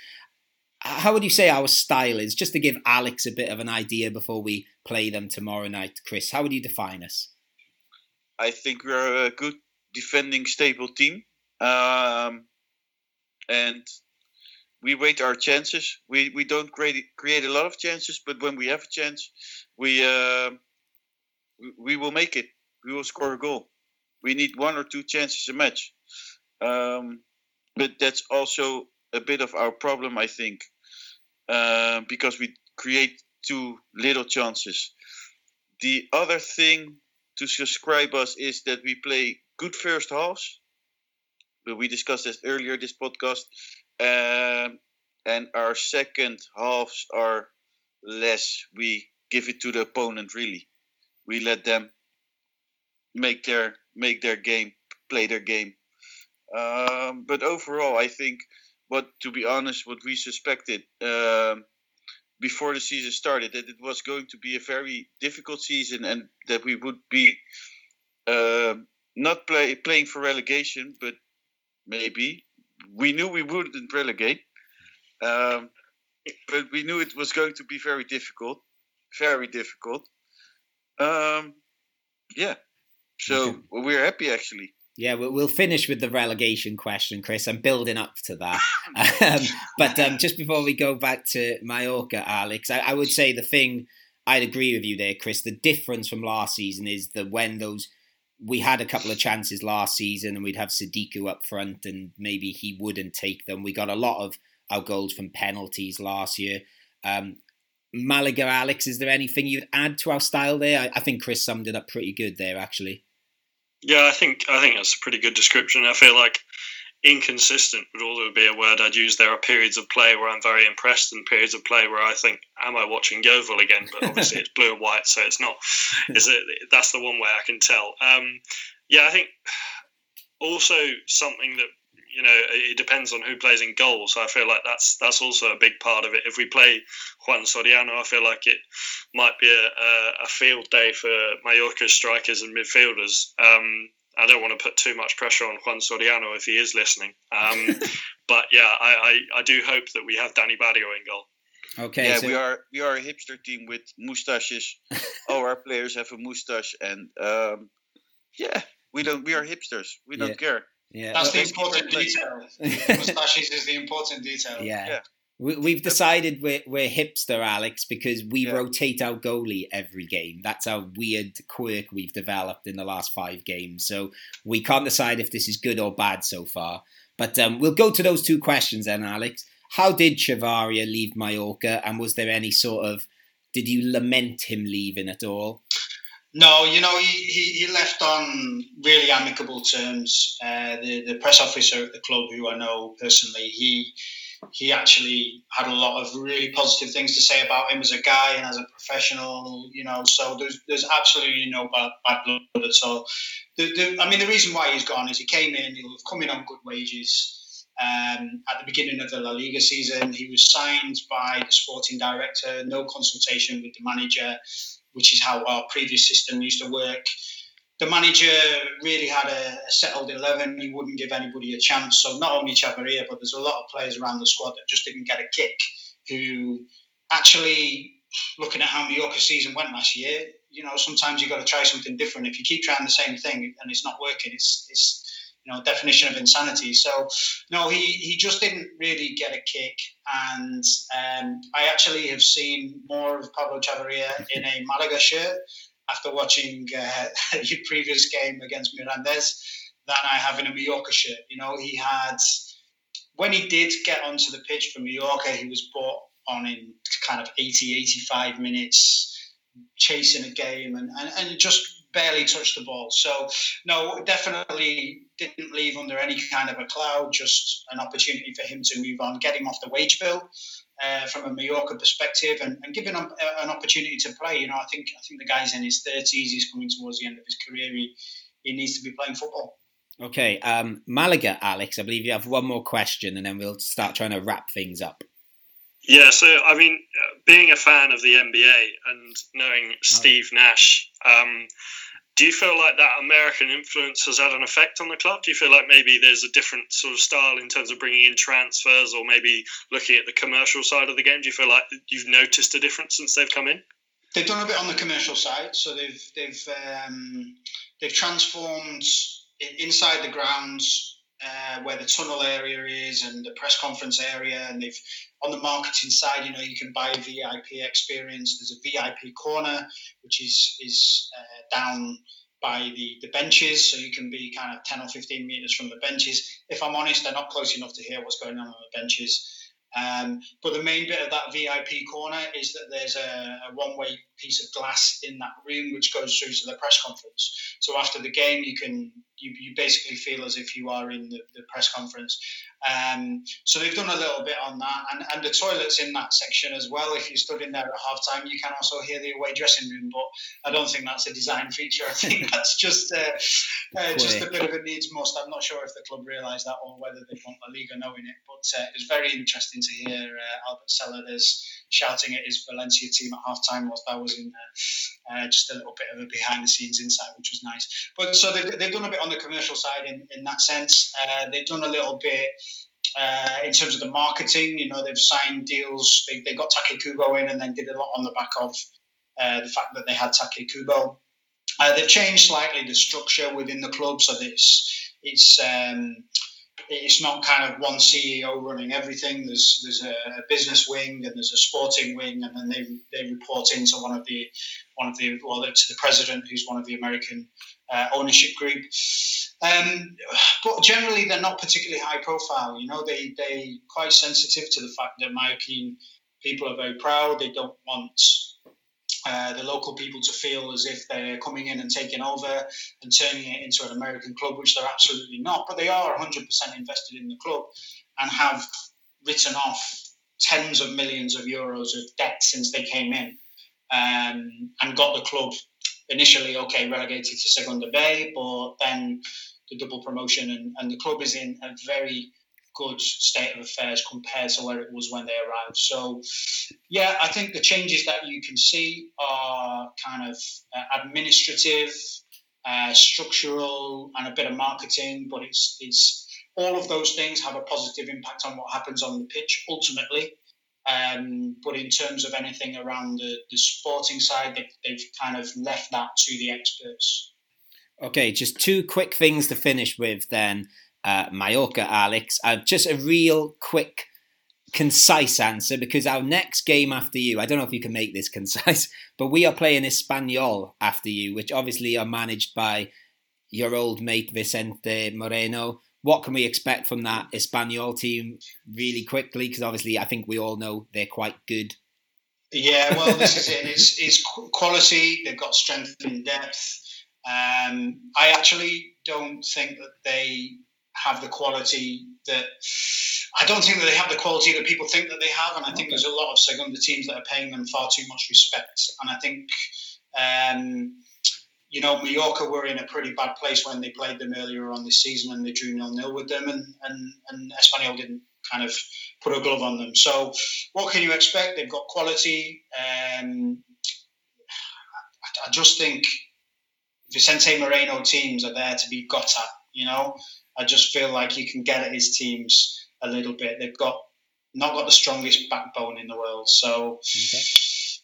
how would you say our style is? Just to give Alex a bit of an idea before we play them tomorrow night, Chris. How would you define us? I think we're a good defending stable team. Um, and we wait our chances. We we don't create create a lot of chances, but when we have a chance, we uh, we will make it. We will score a goal. We need one or two chances a match, um, but that's also a bit of our problem, I think, uh, because we create too little chances. The other thing to subscribe us is that we play good first halves. We discussed this earlier this podcast, um, and our second halves are less. We give it to the opponent really. We let them make their make their game, play their game. Um, but overall, I think what to be honest, what we suspected um, before the season started that it was going to be a very difficult season and that we would be uh, not play, playing for relegation, but maybe we knew we wouldn't relegate. Um, but we knew it was going to be very difficult, very difficult. Um, yeah, so okay. we're happy actually. Yeah, we'll finish with the relegation question, Chris. I'm building up to that. um, but um, just before we go back to Mallorca, Alex, I, I, would say the thing I'd agree with you there, Chris. The difference from last season is that when those we had a couple of chances last season and we'd have Sadiku up front and maybe he wouldn't take them. We got a lot of our goals from penalties last year. Um, Malaga, Alex, is there anything you'd add to our style there? I, I think Chris summed it up pretty good there, actually. Yeah, I think I think that's a pretty good description. I feel like inconsistent would also be a word I'd use. There are periods of play where I'm very impressed, and periods of play where I think, "Am I watching Yeovil again?" But obviously, it's blue and white, so it's not. Is it? That's the one way I can tell. Um, yeah, I think also something that you know it depends on who plays in goal. So I feel like that's that's also a big part of it. If we play Juan Soriano, I feel like it might be a, a, a field day for Mallorca's strikers and midfielders. Um, I don't want to put too much pressure on Juan Soriano if he is listening. Um, but yeah, I, I, I, do hope that we have Danny Barrio in goal. Okay. Yeah, so... we are we are a hipster team with mustaches. All our players have a mustache, and um, yeah, we don't. We are hipsters. We don't care. Yeah, that's the important detail. mustaches is the important detail. Yeah. yeah. We, have decided we're, we're hipster, Alex, because we yeah. rotate our goalie every game. That's our weird quirk we've developed in the last five games. So we can't decide if this is good or bad so far. But um, we'll go to those two questions then, Alex. How did Chavarria leave Mallorca, and was there any sort of did you lament him leaving at all? No, you know, he, he, he left on really amicable terms. Uh, the, the press officer at the club, who I know personally, he he actually had a lot of really positive things to say about him as a guy and as a professional, you know. So there's there's absolutely no bad, bad blood at all. The, the, I mean, the reason why he's gone is he came in, he'll have come in on good wages. Um, at the beginning of the La Liga season, he was signed by the sporting director, no consultation with the manager which is how our previous system used to work. The manager really had a, settled 11. He wouldn't give anybody a chance. So not only Chavarria, but there's a lot of players around the squad that just didn't get a kick who actually, looking at how Mallorca season went last year, you know, sometimes you've got to try something different. If you keep trying the same thing and it's not working, it's, it's you know definition of insanity. So no, he he just didn't really get a kick, and um, I actually have seen more of Pablo Chavarria in a Malaga shirt after watching uh, your previous game against Mirandés than I have in a Mallorca shirt. You know, he had when he did get onto the pitch for Mallorca, he was brought on in kind of 80, 85 minutes, chasing a game and, and, and just barely touched the ball. So, no, definitely didn't leave under any kind of a cloud, just an opportunity for him to move on, get him off the wage bill. Uh, from a Mallorca perspective, and, and giving him an opportunity to play, you know, I think I think the guy's in his thirties. He's coming towards the end of his career. He, he needs to be playing football. Okay, um, Malaga, Alex. I believe you have one more question, and then we'll start trying to wrap things up. Yeah, so I mean, being a fan of the NBA and knowing Steve Nash, um, do you feel like that American influence has had an effect on the club? Do you feel like maybe there's a different sort of style in terms of bringing in transfers or maybe looking at the commercial side of the game? Do you feel like you've noticed a difference since they've come in? They've done a bit on the commercial side, so they've they've um, they've transformed inside the grounds uh, where the tunnel area is and the press conference area, and they've on the marketing side, you know, you can buy a VIP experience. There's a VIP corner, which is is uh, down by the, the benches, so you can be kind of 10 or 15 meters from the benches. If I'm honest, they're not close enough to hear what's going on on the benches. Um, but the main bit of that VIP corner is that there's a, a one way piece of glass in that room which goes through to the press conference. So after the game, you can you, you basically feel as if you are in the, the press conference. Um, so they've done a little bit on that, and, and the toilets in that section as well. If you stood in there at half time, you can also hear the away dressing room. But I don't think that's a design feature. I think that's just uh, uh, just a bit of a needs must. I'm not sure if the club realised that or whether they want La Liga knowing it. But uh, it was very interesting to hear uh, Albert Celades shouting at his Valencia team at half time whilst I was in there. Uh, just a little bit of a behind the scenes insight, which was nice. But so they've, they've done a bit on the commercial side in, in that sense. Uh, they've done a little bit uh, in terms of the marketing. You know, they've signed deals. They, they got Take Kubo in and then did a lot on the back of uh, the fact that they had Take Kubo. Uh, they've changed slightly the structure within the club so that it's, it's um, it's not kind of one CEO running everything. There's there's a, business wing and there's a sporting wing, and then they they report into one of the one of the well to the president, who's one of the American uh, ownership group. Um, but generally, they're not particularly high profile. You know, they they quite sensitive to the fact that Mallorquin people are very proud. They don't want uh, the local people to feel as if they're coming in and taking over and turning it into an American club, which they're absolutely not. But they are 100% invested in the club and have written off tens of millions of euros of debt since they came in um, and got the club initially, okay, relegated to Segunda B, but then the double promotion, and, and the club is in a very good state of affairs compared to where it was when they arrived. So, yeah, I think the changes that you can see are kind of uh, administrative, uh, structural, and a bit of marketing. But it's it's all of those things have a positive impact on what happens on the pitch ultimately. Um, but in terms of anything around the, the sporting side, they, they've kind of left that to the experts. Okay, just two quick things to finish with then uh, Mallorca, Alex. Uh, just a real quick, concise answer because our next game after you, I don't know if you can make this concise, but we are playing Espanyol after you, which obviously are managed by your old mate Vicente Moreno. What can we expect from that Espanyol team really quickly? Because obviously, I think we all know they're quite good. Yeah, well, this is it. It's, it's quality. They've got strength and depth. Um, I actually don't think that they have the quality that I don't think that they have the quality that people think that they have, and I think there's a lot of Segunda teams that are paying them far too much respect. And I think, um, you know, Mallorca were in a pretty bad place when they played them earlier on this season, and they drew nil nil with them, and and and Espanyol didn't kind of put a glove on them. So, what can you expect? They've got quality. Um, I, I just think Vicente Moreno teams are there to be got at. You know, I just feel like you can get at his teams a little bit. They've got not got the strongest backbone in the world, so okay.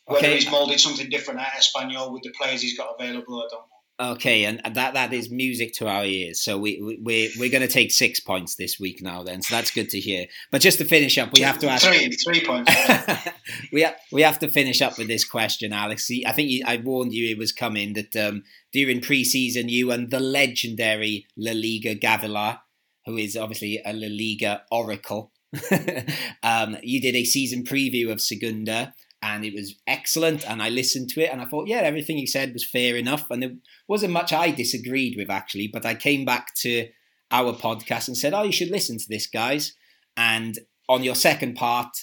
whether okay. he's moulded something different at Espanyol with the players he's got available, I don't know. Okay, and that that is music to our ears. So we we we're, we're going to take six points this week now. Then, so that's good to hear. But just to finish up, we have to ask three three points. we have, we have to finish up with this question, Alex. I think you, I warned you it was coming that um, during pre-season you and the legendary La Liga Gavilar, who is obviously a La Liga oracle, um, you did a season preview of Segunda and it was excellent. And I listened to it and I thought, yeah, everything he said was fair enough. And there wasn't much I disagreed with actually, but I came back to our podcast and said, oh, you should listen to this, guys. And on your second part,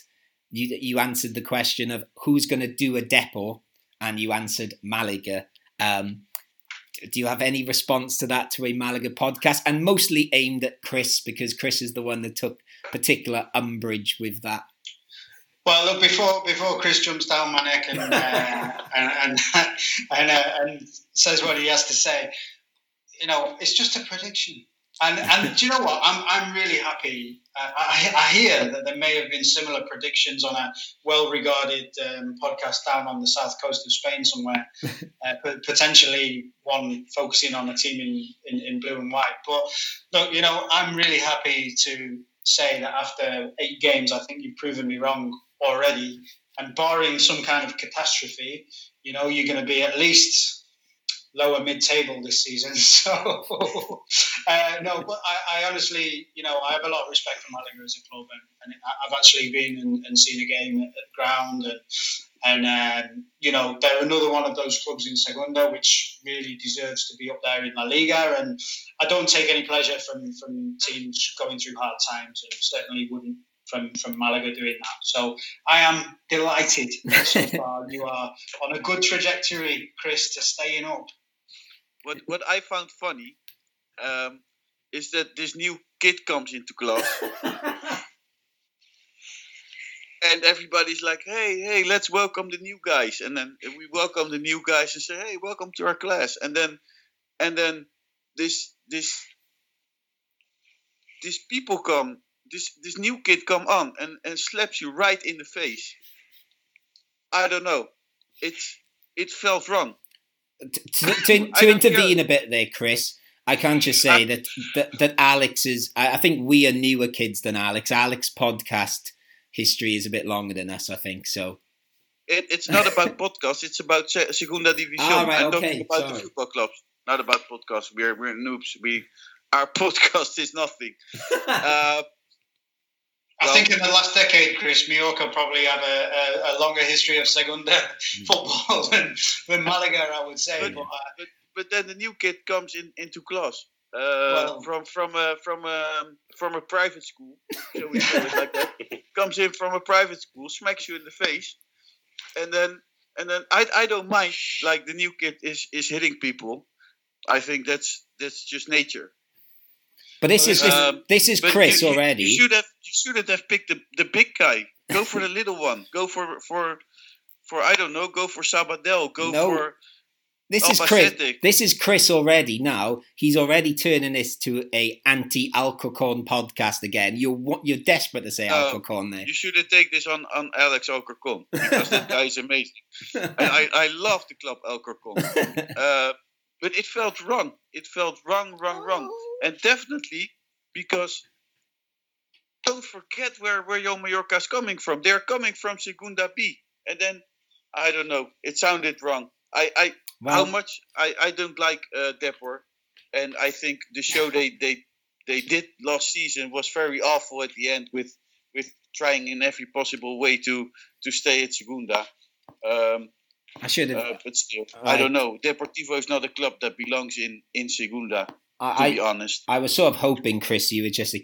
you you answered the question of who's going to do a Depor, and you answered Malaga. Um, do you have any response to that to a Malaga podcast? And mostly aimed at Chris because Chris is the one that took particular umbrage with that well, look before before Chris jumps down my neck and uh, and and and, uh, and, says what he has to say. You know, it's just a prediction. And and do you know what? I'm I'm really happy. Uh, I, I hear that there may have been similar predictions on a well-regarded um, podcast down on the south coast of Spain somewhere, uh, potentially one focusing on a team in, in, in blue and white. But look, you know, I'm really happy to say that after eight games, I think you've proven me wrong already. And barring some kind of catastrophe, you know, you're going to be at least lower mid-table this season. So uh, no, but I, I, honestly, you know, I have a lot of respect for Malaga as a club, and, and I've actually been and, and, seen a game at, the ground, and and um, you know, they're another one of those clubs in Segunda which really deserves to be up there in La Liga, and I don't take any pleasure from from teams going through hard times, and certainly wouldn't from from Malaga doing that. So I am delighted so far. you are on a good trajectory, Chris, to staying up what what I found funny um, is that this new kid comes into class. and everybody's like, "Hey, hey, let's welcome the new guys." And then we welcome the new guys and say, "Hey, welcome to our class." And then, and then this this these people come, this this new kid come on and and slaps you right in the face. I don't know. It's it felt wrong to, to, to intervene a bit there, Chris, I can't just say that, that that Alex is. I think we are newer kids than Alex. Alex podcast history is a bit longer than us. I think so. It, it's not about podcasts. It's about Segunda División. Ah, right, I'm okay, talking about sorry. the football clubs, not about podcasts. We're we're noobs. We our podcast is nothing. uh, I think in the last decade, Chris, Mallorca probably have a, a, a longer history of Segunda mm. football than, than Malaga, I would say. But, but, uh, but, but, then the new kid comes in into class uh, well, from from a from a from a private school, so we call it like that. Comes in from a private school, smacks you in the face, and then and then I I don't mind like the new kid is is hitting people. I think that's that's just nature. But this is um, this is Chris you, already. You should have you shouldn't have picked the, the big guy. Go for the little one. Go for for for I don't know. Go for Sabadell. Go no. for. This is Chris. This is Chris already. Now he's already turning this to a anti-Alcorcon podcast again. You're you're desperate to say uh, Alcorcon there. You shouldn't take this on, on Alex Alcorcon because that guy is amazing. and I, I love the club Alcorcon. Uh, but it felt wrong. It felt wrong, wrong, wrong, oh. and definitely because don't forget where where Yo Mallorca is coming from. They're coming from Segunda B, and then I don't know. It sounded wrong. I I how much I I don't like uh, Depor, and I think the show they they they did last season was very awful at the end with with trying in every possible way to to stay at Segunda. Um, I should have. Uh, but still, right. I don't know. Deportivo is not a club that belongs in in Segunda. I, to be honest, I was sort of hoping, Chris, you would just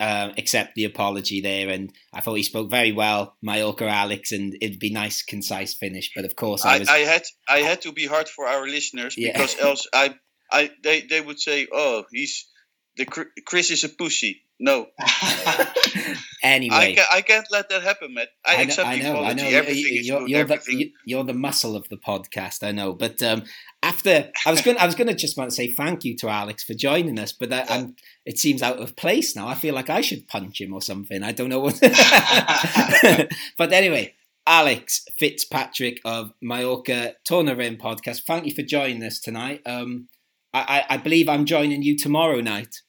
uh, accept the apology there, and I thought he spoke very well, Mallorca Alex, and it'd be nice, concise finish. But of course, I, was. I, had I had to be hard for our listeners yeah. because else I I they they would say, oh, he's the Chris is a pussy. No. anyway, I, can, I can't let that happen, Matt. I, I accept I know, the. I know. Everything you're, is you're, the, you're the muscle of the podcast. I know, but um, after I was going, I was going to just want to say thank you to Alex for joining us, but that, uh, it seems out of place now. I feel like I should punch him or something. I don't know what. but anyway, Alex Fitzpatrick of Mallorca Tornarim podcast. Thank you for joining us tonight. Um, I, I believe I'm joining you tomorrow night.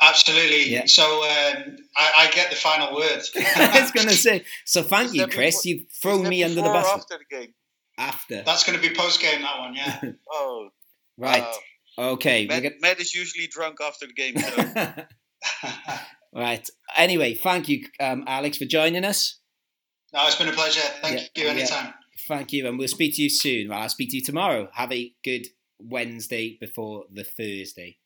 Absolutely. Yeah. So um, I, I, get the final word. I was going to say. So thank you, Chris. Before, You've thrown me under the bus. After the game. After. That's going to be post game. That one, yeah. oh. Right. Uh, okay. Matt, get... Matt, is usually drunk after the game. So. right. Anyway, thank you, um, Alex, for joining us. No, it's been a pleasure. Thank yeah, you anytime. Yeah. Thank you, and we'll speak to you soon. Well, I'll speak to you tomorrow. Have a good Wednesday before the Thursday.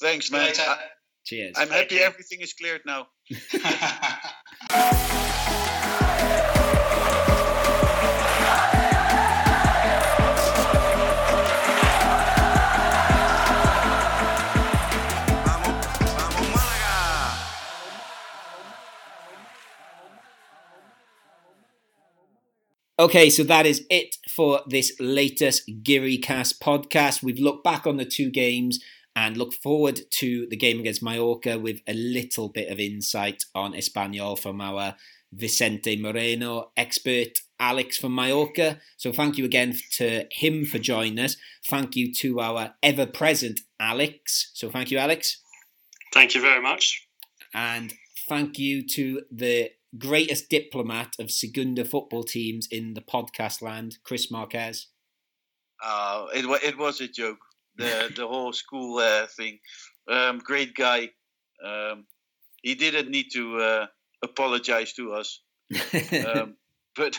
Thanks, man. I, Cheers. I'm happy everything is cleared now. Okay, so that is it for this latest Geary Cast podcast. We've looked back on the two games and look forward to the game against Mallorca with a little bit of insight on Espanyol from our Vicente Moreno expert Alex from Mallorca. So thank you again to him for joining us. Thank you to our ever present Alex. So thank you, Alex. Thank you very much. And thank you to the greatest diplomat of Segunda football teams in the podcast land, Chris Marquez. Uh, it, it was a joke. The the whole school uh, thing. Um, great guy. Um, he didn't need to uh, apologize to us. um, but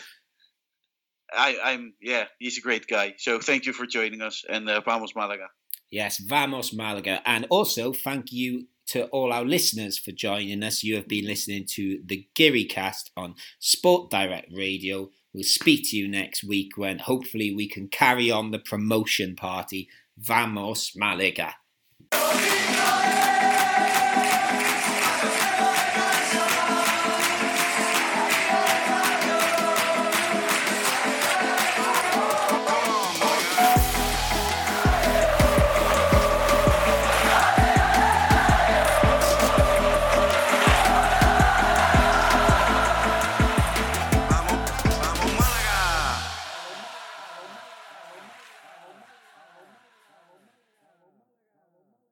I, I'm yeah, he's a great guy. So thank you for joining us and uh, vamos Malaga. Yes, vamos Malaga, and also thank you to all our listeners for joining us. You have been listening to the Geary Cast on Sport Direct Radio. We'll speak to you next week when hopefully we can carry on the promotion party. Vamos Malaga.